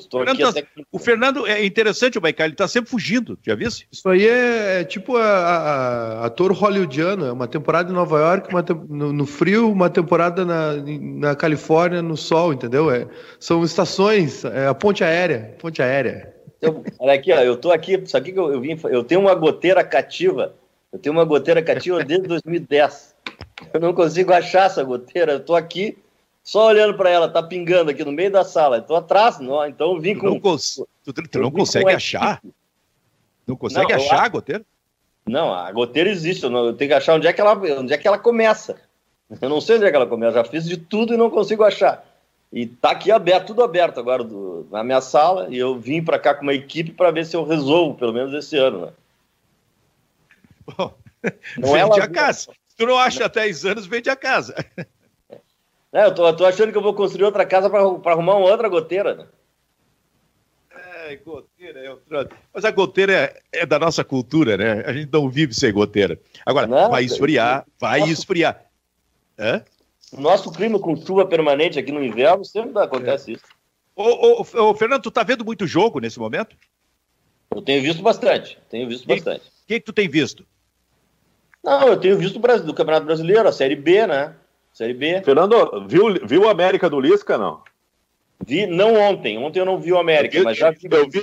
Fernando tá, até... O Fernando é interessante, o Baicá, ele está sempre fugindo, já viu? Isso aí é, é tipo a, a, ator hollywoodiano, é uma temporada em Nova York, uma te... no, no, frio, uma temporada na, na Califórnia, no sol, entendeu? É, são estações, é a ponte aérea, ponte aérea. Eu, olha aqui, ó, eu tô aqui, sabe que eu, eu vim? Eu tenho uma goteira cativa, eu tenho uma goteira cativa desde 2010. Eu não consigo achar essa goteira, eu tô aqui só olhando para ela, tá pingando aqui no meio da sala. Estou atrás, não, então eu vim com. Não cons... Tu, tu não consegue achar? Não consegue não, achar a goteira? Não, a goteira existe, eu, não, tenho que achar onde é que, ela, onde é que ela começa. Eu não sei onde é que ela começa, já fiz de tudo e não consigo achar. E tá aqui aberto, tudo aberto agora do, na minha sala, e eu vim para cá com uma equipe para ver se eu resolvo, pelo menos esse ano. Né? Bom, não vende é a casa. Se tu não acha há 10 anos, vende a casa. É, eu tô, eu tô achando que eu vou construir outra casa para arrumar uma outra goteira. Né? É, goteira é outra. Mas a goteira é, é, da nossa cultura, né? A gente não vive sem goteira. Agora, vai esfriar, vai nosso... esfriar. Hã? O nosso clima com chuva permanente aqui no inverno sempre acontece é. isso. Ô, ô, ô, Fernando, tu tá vendo muito jogo nesse momento? Eu tenho visto bastante, tenho visto que, bastante. O que, que tu tem visto? Não, eu tenho visto o Brasil, do Campeonato Brasileiro, a Série B, né? Série B. Fernando, viu, viu a América do Lisca, não? Vi, não ontem, ontem eu não vi o América, eu, mas já vi. Eu vi,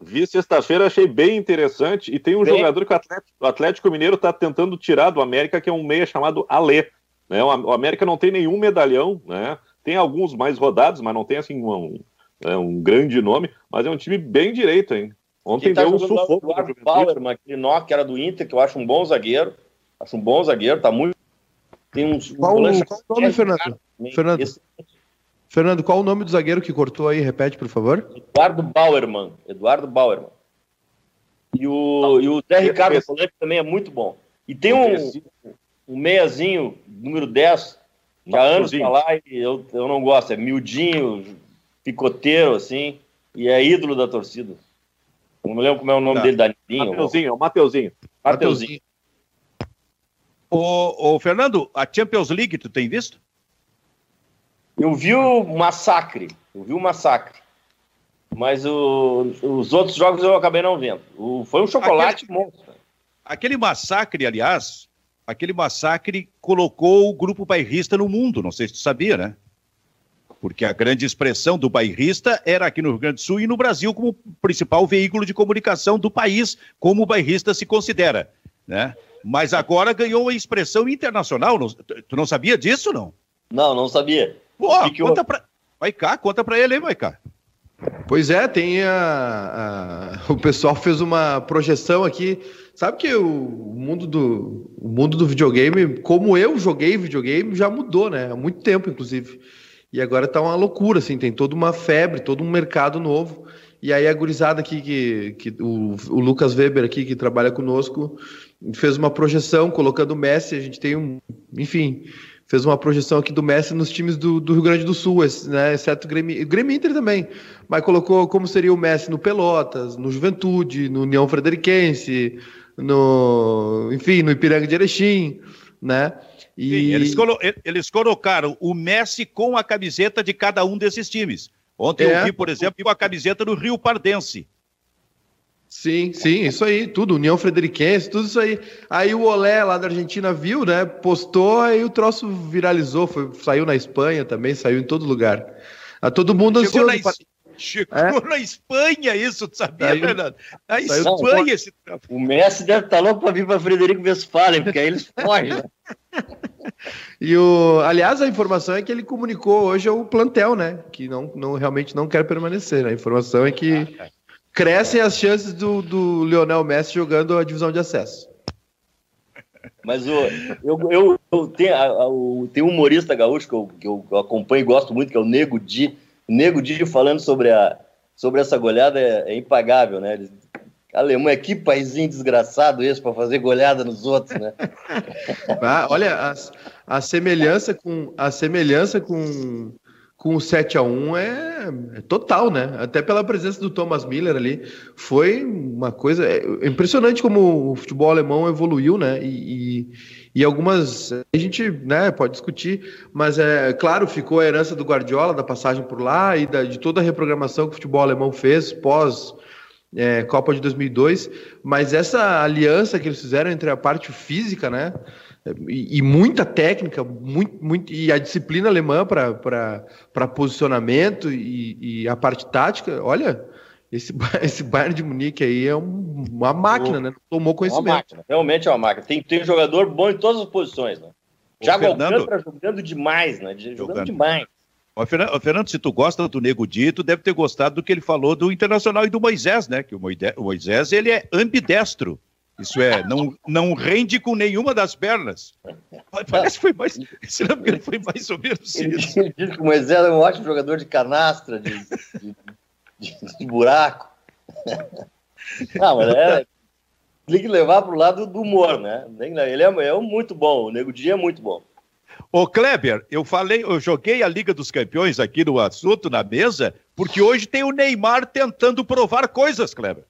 vi sexta-feira, achei bem interessante. E tem um bem... jogador que o Atlético, o Atlético Mineiro está tentando tirar do América, que é um meia chamado Alê. Né? O América não tem nenhum medalhão, né? Tem alguns mais rodados, mas não tem assim um, um, um grande nome, mas é um time bem direito, hein? Ontem tá deu um sufoco. O Bauerman, aquele nó que era do Inter, que eu acho um bom zagueiro. Acho um bom zagueiro, tá muito. Tem uns. Qual, um qual o nome, Fernando? Fernando. Esse... Fernando, qual o nome do zagueiro que cortou aí? Repete, por favor. Eduardo Bauerman. Eduardo Bauerman. E o, e o Zé Ricardo Solante também é muito bom. E tem um, um meiazinho, número 10, que há anos tá lá e eu, eu não gosto. É miudinho, picoteiro, assim, e é ídolo da torcida. Não me lembro como é o nome tá. dele, Danilo. Mateuzinho, é o Mateuzinho. Mateuzinho. Ô, ô, Fernando, a Champions League tu tem visto? Eu vi o Massacre. Eu vi o Massacre. Mas o, os outros jogos eu acabei não vendo. O, foi um chocolate aquele, monstro. Aquele massacre, aliás, aquele massacre colocou o grupo bairrista no mundo. Não sei se tu sabia, né? Porque a grande expressão do bairrista era aqui no Rio Grande do Sul e no Brasil como principal veículo de comunicação do país, como o bairrista se considera, né? Mas agora ganhou uma expressão internacional. Tu não sabia disso, não? Não, não sabia. Pô, que conta eu... pra... Vai cá, conta pra ele aí, vai cá. Pois é, tem a, a, o pessoal fez uma projeção aqui. Sabe que o mundo do o mundo do videogame, como eu joguei videogame, já mudou, né? Há muito tempo, inclusive. E agora tá uma loucura, assim, tem toda uma febre, todo um mercado novo. E aí a gurizada aqui, que, que o, o Lucas Weber aqui, que trabalha conosco, fez uma projeção colocando o Messi, a gente tem um, enfim, fez uma projeção aqui do Messi nos times do, do Rio Grande do Sul, né, exceto o Grêmio, Grêmio Inter também, mas colocou como seria o Messi no Pelotas, no Juventude, no União Frederiquense, no, enfim, no Ipiranga de Erechim, né? E... Sim, eles, colo eles colocaram o Messi com a camiseta de cada um desses times. Ontem é. eu vi, por exemplo, a camiseta do Rio Pardense. Sim, sim, isso aí, tudo, União Frederiquense, tudo isso aí. Aí o Olé lá da Argentina viu, né? Postou, aí o troço viralizou, foi, saiu na Espanha também, saiu em todo lugar. A todo mundo Chegou ansioso. Na, Chegou é? na Espanha isso, tu sabia, saiu, Fernando? Na Espanha não, esse O Messi deve estar tá louco para vir para Frederico Westphalen, porque aí eles fogem, né? E o, aliás, a informação é que ele comunicou hoje ao plantel, né? Que não, não realmente não quer permanecer. A informação é que ah, é crescem as chances do, do Lionel Messi jogando a divisão de acesso. Mas o, eu, eu, eu tenho, a, o, tem um humorista gaúcho que eu, que eu acompanho e gosto muito, que é o Nego Di. O Nego Di falando sobre, a, sobre essa goleada é, é impagável, né? Ele, Alemanha, que paizinho desgraçado esse para fazer goleada nos outros, né? Ah, olha, a, a, semelhança com a semelhança com com o 7 a 1 é, é, total, né? Até pela presença do Thomas Miller ali, foi uma coisa é, impressionante como o futebol alemão evoluiu, né? E, e, e, algumas a gente, né, pode discutir, mas é claro, ficou a herança do Guardiola da passagem por lá e da, de toda a reprogramação que o futebol alemão fez pós é, Copa de 2002, mas essa aliança que eles fizeram entre a parte física, né? e, e muita técnica, muito, muito, e a disciplina alemã para posicionamento e, e, a parte tática, olha, esse, esse Bayern de Munique aí é um, uma máquina, né? Tomou conhecimento. É uma máquina, realmente é uma máquina. Tem, tem jogador bom em todas as posições, né? Thiago Alcântara jogando demais, né? Jogando, jogando. demais. Ô, Fernando, se tu gosta do Nego Dito, deve ter gostado do que ele falou do Internacional e do Moisés, né? Que o Moisés, ele é ambidestro. Isso é, não, não rende com nenhuma das pernas. Parece que foi mais. Ele foi mais ou menos ele, isso? Ele diz que o Moisés é um ótimo jogador de canastra, de, de, de, de buraco. Não, mas é. Tem que levar para o lado do humor, né? Ele é, é muito bom, o Nego Dia é muito bom. Ô Kleber, eu falei, eu joguei a Liga dos Campeões aqui no assunto na mesa, porque hoje tem o Neymar tentando provar coisas, Kleber.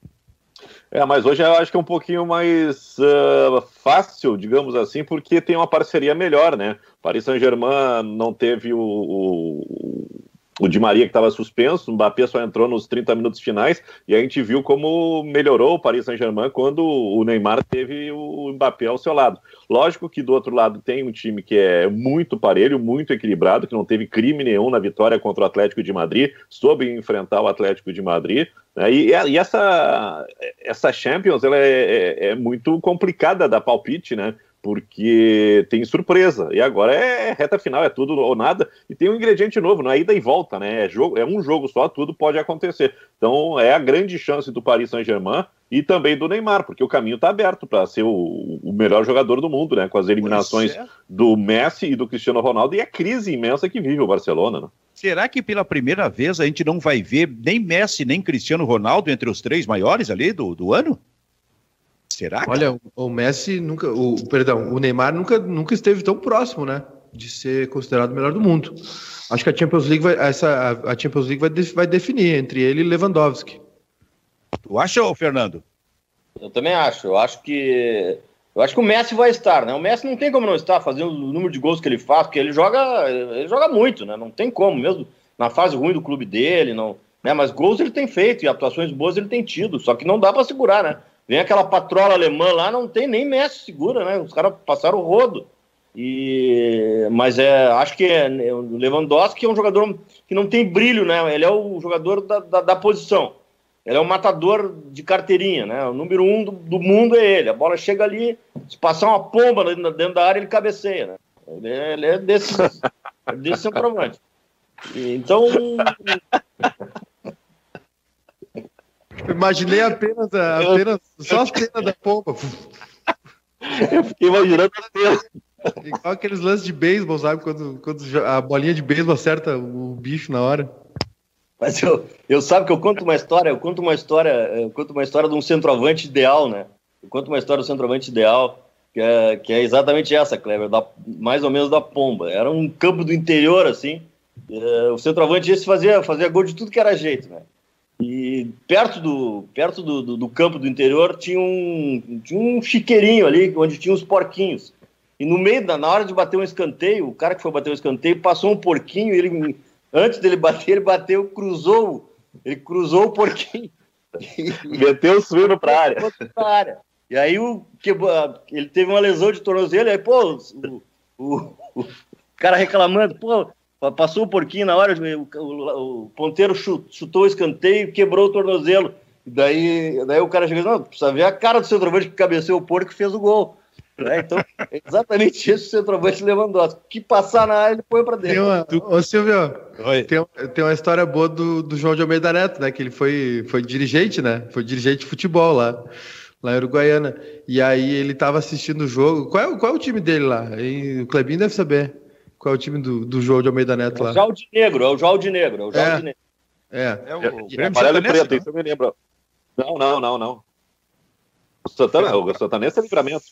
É, mas hoje eu acho que é um pouquinho mais uh, fácil, digamos assim, porque tem uma parceria melhor, né? Paris Saint-Germain não teve o, o, o Di Maria que estava suspenso, o Mbappé só entrou nos 30 minutos finais e a gente viu como melhorou o Paris Saint-Germain quando o Neymar teve o Mbappé ao seu lado. Lógico que do outro lado tem um time que é muito parelho, muito equilibrado, que não teve crime nenhum na vitória contra o Atlético de Madrid, soube enfrentar o Atlético de Madrid. Né? E, e, essa, essa Champions ela é, é, é muito complicada da palpite, né? Porque tem surpresa. E agora é reta final, é tudo ou nada. E tem um ingrediente novo, não é ida e volta, né? É, jogo, é um jogo só, tudo pode acontecer. Então é a grande chance do Paris Saint-Germain e também do Neymar, porque o caminho está aberto para ser o, o, melhor jogador do mundo, né? Com as eliminações é. do Messi e do Cristiano Ronaldo e a crise imensa que vive o Barcelona, né? Será que pela primeira vez a gente não vai ver nem Messi nem Cristiano Ronaldo entre os três maiores ali do, do ano? Será? Que... Olha, o Messi nunca, o perdão, o Neymar nunca, nunca esteve tão próximo, né, de ser considerado o melhor do mundo. Acho que a Champions League vai, essa, a Champions League vai, vai definir entre ele e Lewandowski. Tu acha, Fernando? Eu também acho. Eu acho que eu acho que o Messi vai estar, né? O Messi não tem como não estar fazendo o número de gols que ele faz, porque ele joga, ele joga muito, né? Não tem como, mesmo na fase ruim do clube dele, não, né? Mas gols ele tem feito e atuações boas ele tem tido, só que não dá para segurar, né? Vem aquela patrola alemã lá, não tem nem Messi segura, né? Os caras passaram o rodo. E, mas é, acho que é, o Lewandowski é um jogador que não tem brilho, né? Ele é o jogador da, da, da posição. Ele é o matador de carteirinha, né? O número um do, do, mundo é ele. A bola chega ali, se passar uma pomba dentro da área, ele cabeceia, né? Ele é, ele é desse, desse centroavante. Então, Imaginei apenas, apenas só as penas da pomba. Eu fiquei imaginando as penas. Igual aqueles lances de beisebol, sabe? Quando, quando a bolinha de beisebol acerta o bicho na hora. Mas eu, eu sabe que eu conto uma história, eu conto uma história, eu conto uma história de um centroavante ideal, né? Eu conto uma história do centroavante ideal, que é, que é exatamente essa, Kleber, da, mais ou menos da pomba. Era um campo do interior, assim. É, o centroavante esse fazia, fazia gol de tudo que era jeito, né? E perto do, perto do, do, do, campo do interior tinha um, tinha um chiqueirinho ali, onde tinha uns porquinhos. E no meio, da, na hora de bater um escanteio, o cara que foi bater um escanteio passou um porquinho, ele, antes dele bater, ele bateu, cruzou, ele cruzou o porquinho. Meteu o suíno para área. área. E aí o, que, ele teve uma lesão de tornozelo, aí, pô, o, o, o cara reclamando, pô, Passou o porquinho na hora, o, o, o ponteiro chutou o escanteio, quebrou o tornozelo. Daí, daí o cara chegou não, precisa ver a cara do centroavante que cabeceou o porco e fez o gol. É, então, é exatamente isso o centroavante Lewandowski. Que passar na área, ele põe pra dentro. Tem uma, ô Silvio, tem, tem, uma história boa do, do João de Almeida Neto, né? Que ele foi, foi dirigente, né? Foi dirigente de futebol lá, lá em Uruguaiana. E aí ele tava assistindo o jogo. Qual é, qual é o time dele lá? E o Clebinho deve saber. Qual é o time do, do João de Almeida Neto lá? É o João de Negro, é o João de Negro, é o João é. de Negro. É. é o, o Grêmio Amarelo e preto, isso eu me lembro. Não, não, não, não. O Santana, o Santanense é livramento.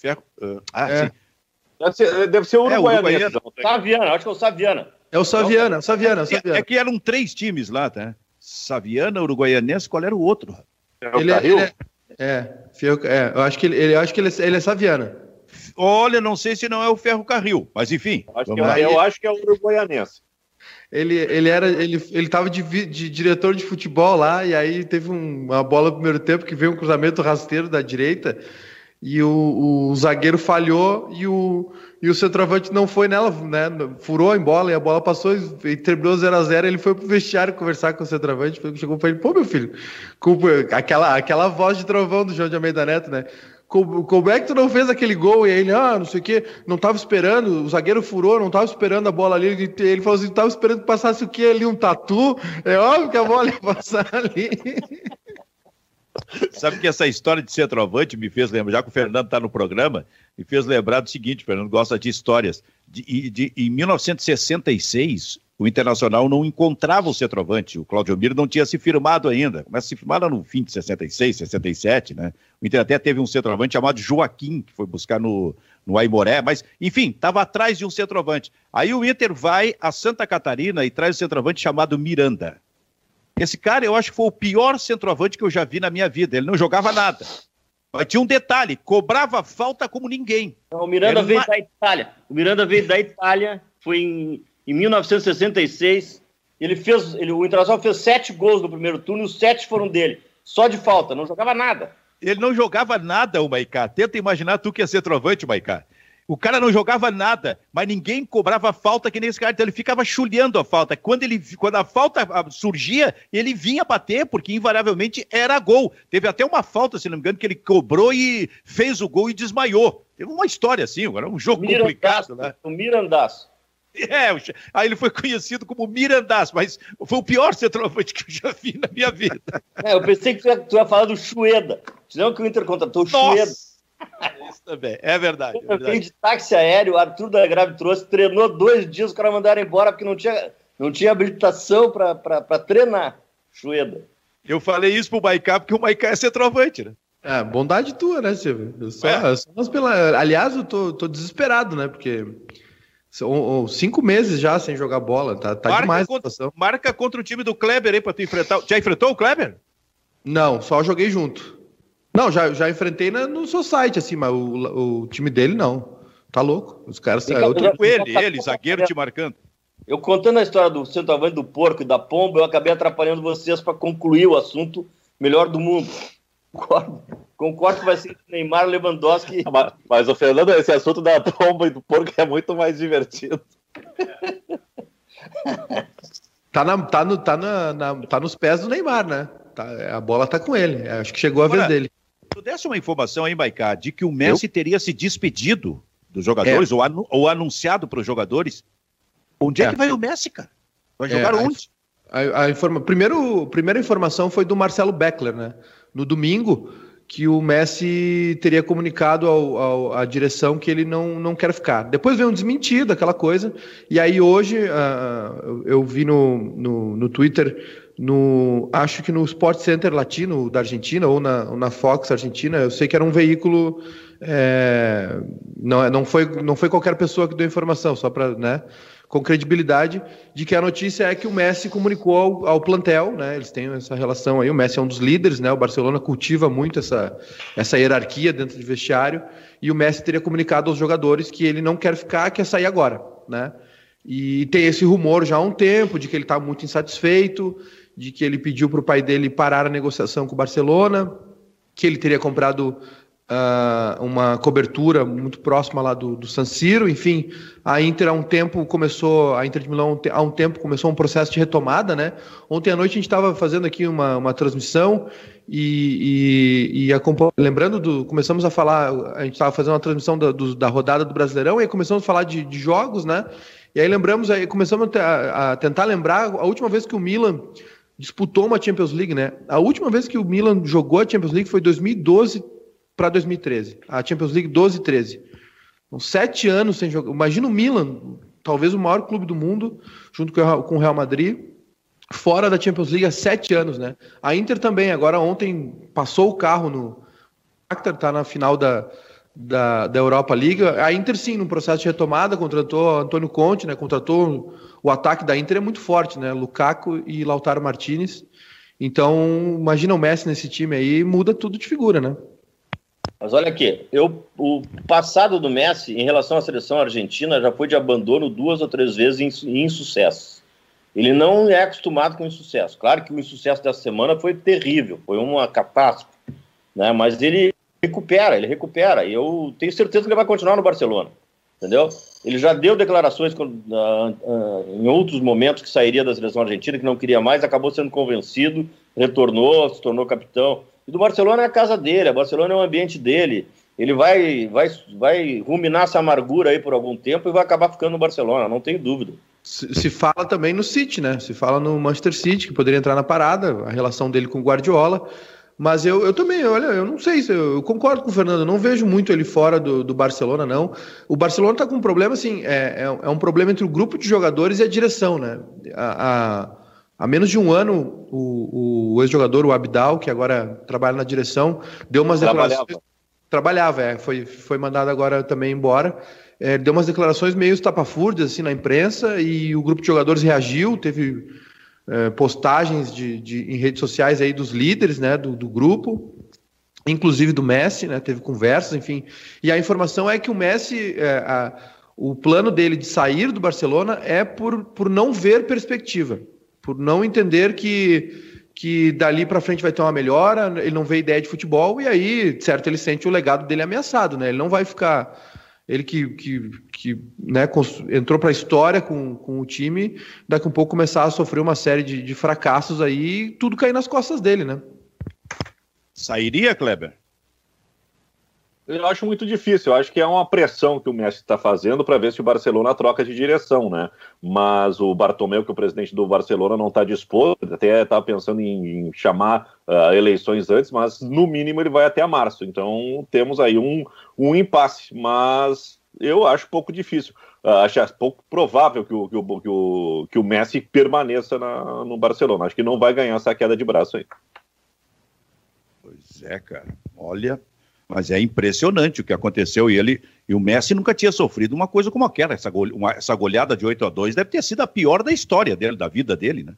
Ferro. Uh, ah, é. sim. Deve ser, deve ser o Uruguaiana. É, Saviana, acho que é o Saviana. É o Saviana, o Saviana, é, Saviana. É que eram três times lá, tá? Saviana, Uruguaianense, qual era o outro? É o ele, Carril? Ele é, é, é, eu acho que ele, ele, acho que ele, ele é Saviana. Olha, não sei se não é o Ferro Carril, mas enfim. Acho eu, eu acho que é o Uruguaianense. Ele, ele era ele ele estava de, de, diretor de futebol lá e aí teve um, uma bola no primeiro tempo que veio um cruzamento rasteiro da direita e o, o, zagueiro falhou e o, e o centroavante não foi nela, né? Furou a bola e a bola passou e terminou 0 a 0 Ele foi pro vestiário conversar com o centroavante, chegou para ele, pô, meu filho, com aquela, aquela voz de trovão do João de Almeida Neto, né? Como, como é que tu não fez aquele gol? E aí ele, ah, não sei o quê, não tava esperando, o zagueiro furou, não tava esperando a bola ali. Ele, ele falou assim, tava esperando que passasse o quê ali? Um tatu? É óbvio que a bola ia passar ali. Sabe que essa história de centroavante me fez lembrar, já que o Fernando está no programa, me fez lembrar do seguinte: o Fernando gosta de histórias. De, de, em 1966, o Internacional não encontrava o centroavante. O Claudio Miro não tinha se firmado ainda. Começa a se firmar lá no fim de 66, 67, né? O Inter até teve um centroavante chamado Joaquim, que foi buscar no, no Aimoré, mas, enfim, estava atrás de um centroavante. Aí o Inter vai a Santa Catarina e traz um centroavante chamado Miranda. Esse cara, eu acho que foi o pior centroavante que eu já vi na minha vida. Ele não jogava nada. Mas tinha um detalhe, cobrava falta como ninguém. o Miranda veio uma... da Itália. O Miranda veio da Itália, foi em, em 1966. ele fez, ele, o Internacional fez sete gols no primeiro turno e os sete foram dele. Só de falta, não jogava nada. Ele não jogava nada, o Maicá. Tenta imaginar tu que ia ser trovante, Maicá. O cara não jogava nada, mas ninguém cobrava falta que nem esse cara. Então ele ficava chuleando a falta. Quando, ele, quando a falta surgia, ele vinha bater, porque invariavelmente era gol. Teve até uma falta, se não me engano, que ele cobrou e fez o gol e desmaiou. Teve uma história assim, agora um jogo Mirandaço, complicado, né? O Mirandaço. É, aí ele foi conhecido como Mirandás, mas foi o pior centroavante que eu já vi na minha vida. É, eu pensei que tu ia, tu ia falar do Chueda. Senão que o Inter contratou o Chueda. Isso também, é verdade. É verdade. de táxi aéreo, o Arthur da Grave trouxe, treinou dois dias, os caras mandaram embora porque não tinha, não tinha habilitação para treinar. Chueda. Eu falei isso pro Maicá porque o Maicá é centroavante, né? É, bondade tua, né, Silvio? Eu só, é. só pela... Aliás, eu tô, tô desesperado, né? Porque são cinco meses já sem jogar bola, tá, tá marca demais contra, Marca contra o time do Kleber aí pra tu enfrentar. Já enfrentou o Kleber? Não, só joguei junto. Não, já, já enfrentei na, no seu site, assim, mas o, o time dele não. Tá louco. Os caras. Eu tô com ele, ele, zagueiro te marcando. Eu contando a história do centroavante do porco e da pomba, eu acabei atrapalhando vocês para concluir o assunto melhor do mundo. Concordo, concordo que vai ser Neymar Lewandowski. Mas, mas o Fernando, esse assunto da pomba e do porco é muito mais divertido. tá, na, tá, no, tá, na, na, tá nos pés do Neymar, né? Tá, a bola tá com ele. Acho que chegou a Agora, vez dele. Tu desse uma informação aí, Maicá, de que o Messi Eu? teria se despedido dos jogadores é. ou, anu ou, anunciado para os jogadores. Onde é. é. que vai o Messi, cara? Vai é, jogar onde? A, a informa... Primeiro, primeira informação foi do Marcelo Beckler, né? No domingo, que o Messi teria comunicado ao, ao, à direção que ele não, não quer ficar. Depois veio um desmentido, aquela coisa. E aí hoje uh, eu vi no, no, no Twitter no acho que no Sport Center Latino da Argentina ou na, ou na Fox Argentina eu sei que era um veículo é, não, não foi não foi qualquer pessoa que deu informação só para né com credibilidade de que a notícia é que o Messi comunicou ao, ao, plantel, né? Eles têm essa relação aí. O Messi é um dos líderes, né? O Barcelona cultiva muito essa, essa hierarquia dentro do vestiário e o Messi teria comunicado aos jogadores que ele não quer ficar, quer sair agora, né? E tem esse rumor já há um tempo de que ele está muito insatisfeito, de que ele pediu para o pai dele parar a negociação com o Barcelona, que ele teria comprado uh, uma cobertura muito próxima lá do, do San Siro, enfim, a Inter há um tempo começou, a Inter de Milão há um tempo começou um processo de retomada, né? Ontem à noite a gente estava fazendo aqui uma, uma transmissão e, e, e lembrando do, começamos a falar, a gente estava fazendo uma transmissão da, do, da rodada do Brasileirão e começamos a falar de, de jogos, né? E aí lembramos, aí começamos a, a, tentar lembrar a última vez que o Milan disputou uma Champions League, né? A última vez que o Milan jogou a Champions League foi 2012 para 2013. A Champions League 12 e 13. Então, sete anos sem jogar. Imagina o Milan, talvez o maior clube do mundo, junto com o Real Madrid, fora da Champions League há sete anos, né? A Inter também, agora ontem passou o carro no. Shakhtar está na final da, da, da Europa League. A Inter, sim, no processo de retomada, contratou Antônio Conte, né? Contratou o ataque da Inter é muito forte, né? Lukaku e Lautaro Martinez. Então, imagina o Messi nesse time aí, muda tudo de figura, né? Mas olha aqui, eu, o passado do Messi em relação à seleção argentina já foi de abandono duas ou três vezes em, em insucesso. Ele não é acostumado com insucesso. Claro que o insucesso dessa semana foi terrível, foi uma catástrofe, né? Mas ele recupera, ele recupera. E eu tenho certeza que ele vai continuar no Barcelona entendeu? Ele já deu declarações uh, uh, em outros momentos que sairia da seleção argentina, que não queria mais, acabou sendo convencido, retornou, se tornou capitão. E do Barcelona é a casa dele, a Barcelona é o ambiente dele. Ele vai, vai, vai ruminar essa amargura aí por algum tempo e vai acabar ficando no Barcelona, não tenho dúvida. Se, se fala também no City, né? Se fala no Manchester City, que poderia entrar na parada, a relação dele com o Guardiola. Mas eu, eu também, olha, eu não sei, eu concordo com o Fernando, eu não vejo muito ele fora do, do Barcelona, não. O Barcelona está com um problema, assim, é, é, é, um problema entre o grupo de jogadores e a direção, né? Há, há menos de um ano, o, o ex-jogador, o Abdal, que agora trabalha na direção, deu umas declarações. Trabalhava, trabalhava é, foi, foi mandado agora também embora. É, deu umas declarações meio estapafúrdias assim, na imprensa e o grupo de jogadores reagiu, teve é, postagens de, de, em redes sociais aí dos líderes né, do, do, grupo, inclusive do Messi, né, teve conversas, enfim. E a informação é que o Messi, é, a, o plano dele de sair do Barcelona é por, por não ver perspectiva. Por não entender que, que dali para frente vai ter uma melhora, ele não vê ideia de futebol e aí, certo, ele sente o legado dele ameaçado, né? Ele não vai ficar ele que, que, que né, entrou para a história com, com o time, daqui a um pouco começar a sofrer uma série de, de fracassos aí, tudo cair nas costas dele, né? Sairia, Kleber? Eu acho muito difícil. Eu acho que é uma pressão que o Messi está fazendo para ver se o Barcelona troca de direção, né? Mas o Bartomeu, que é o presidente do Barcelona, não está disposto. Até estava pensando em, em chamar uh, eleições antes, mas no mínimo ele vai até março. Então temos aí um, um impasse. Mas eu acho pouco difícil. Uh, acho pouco provável que o, que o, que o, que o Messi permaneça na, no Barcelona. Acho que não vai ganhar essa queda de braço aí. Pois é, cara. Olha, mas é impressionante o que aconteceu e ele e o Messi nunca tinha sofrido uma coisa como aquela. Essa, uma, essa goleada de 8 a 2 deve ter sido a pior da história dele, da vida dele, né?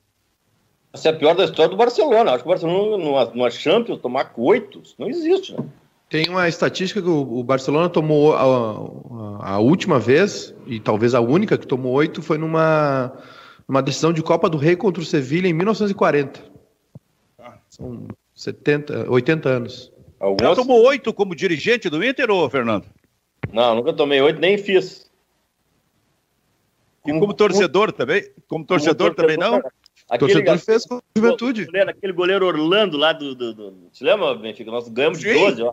Essa é a pior da história do Barcelona. Acho que o Barcelona numa, numa Champions tomar oito, não existe, né? Tem uma estatística que o, o Barcelona tomou a, a, a, última vez, e talvez a única que tomou oito, foi numa, numa decisão de Copa do Rei contra o Sevilha em 1940. Ah, são 70, 80 anos. Alguns... Já tomou oito como dirigente do Inter, ou Fernando? Não, nunca tomei oito, nem fiz. E como, como torcedor também? Como torcedor, como também não? Aquele torcedor fez com a juventude. Goleiro, aquele goleiro Orlando lá do. do, do você lembra, Benfica? Nós ganhamos Sim. de 12, ó.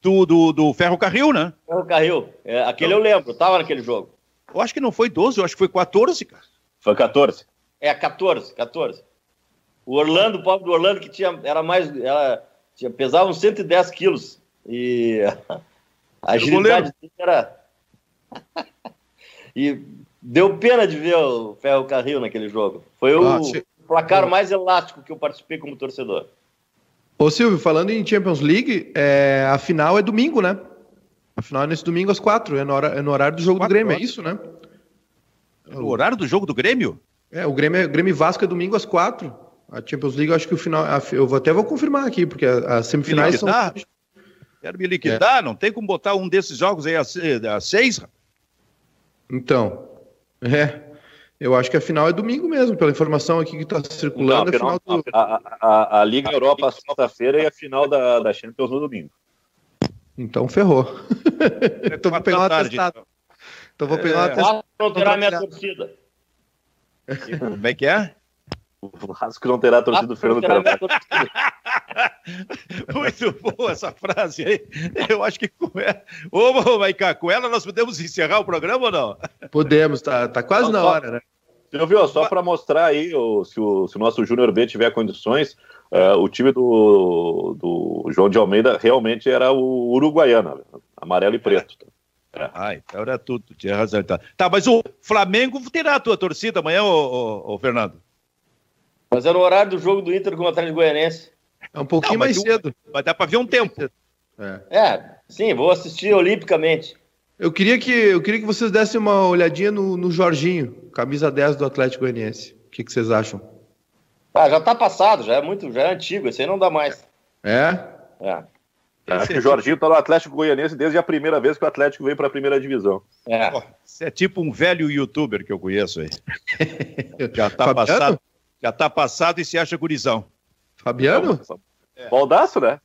Do, do, do Ferro Carril, né? Ferro Carril. É, aquele eu lembro, tava naquele jogo. Eu acho que não foi 12, eu acho que foi 14, cara. Foi 14. É, 14, 14. O Orlando, o pobre do Orlando, que tinha, era mais. Era, tinha, pesava uns 110 quilos. E a agilidade dele era. e deu pena de ver o Ferro Carril naquele jogo. Foi o ah, placar mais elástico que eu participei como torcedor. Ô Silvio, falando em Champions League, é, a final é domingo, né? A final é nesse domingo às quatro, é no, hora, é no horário do jogo quatro, do Grêmio, é isso, né? É no horário do jogo do Grêmio? É, o Grêmio, Grêmio Vasco é domingo às quatro. A Champions League, eu acho que o final. eu até vou confirmar aqui, porque as semifinais são. Quero me liquidar, é. não tem como botar um desses jogos aí a, a seis. Então, é. Eu acho que a final é domingo mesmo, pela informação aqui que está circulando. Não, a, final, do... a, a, a, Liga Europa sexta-feira e a final da, da Champions no domingo. então ferrou. então vou pegar uma tarde, então. então vou pegar uma é. testada. Não terá minha torcida. Como é que é? O Vasco não terá torcida do Fernando Carvalho. Muito boa essa frase aí. Eu acho que com ela. Ô, Maiká, com ela nós podemos encerrar o programa ou não? Podemos, tá, tá quase na hora, né? Você viu? Só para mostrar aí o, se, o, se o nosso Júnior B tiver condições, uh, o time do, do João de Almeida realmente era o uruguaiano, amarelo e preto. É. Ah, então era tudo, tinha razão. Tá. tá, mas o Flamengo terá a tua torcida amanhã, ô, ô, ô Fernando? Mas era o horário do jogo do Inter com o Atlético Goianense. É um pouquinho não, mais cedo. Vai dar para ver um tempo. É. é, sim, vou assistir olimpicamente. Eu queria que, eu queria que vocês dessem uma olhadinha no, no Jorginho, camisa 10 do Atlético Goianiense. O que, que vocês acham? Ah, já tá passado, já é muito, já é antigo, esse aí não dá mais. É? É. Acho que o Jorginho tá no Atlético Goianiense desde a primeira vez que o Atlético veio para a primeira divisão. É. Você é tipo um velho youtuber que eu conheço aí. já tá Fabiano? passado. Já tá passado e se acha gurizão. Fabiano? É. Baldaço, né?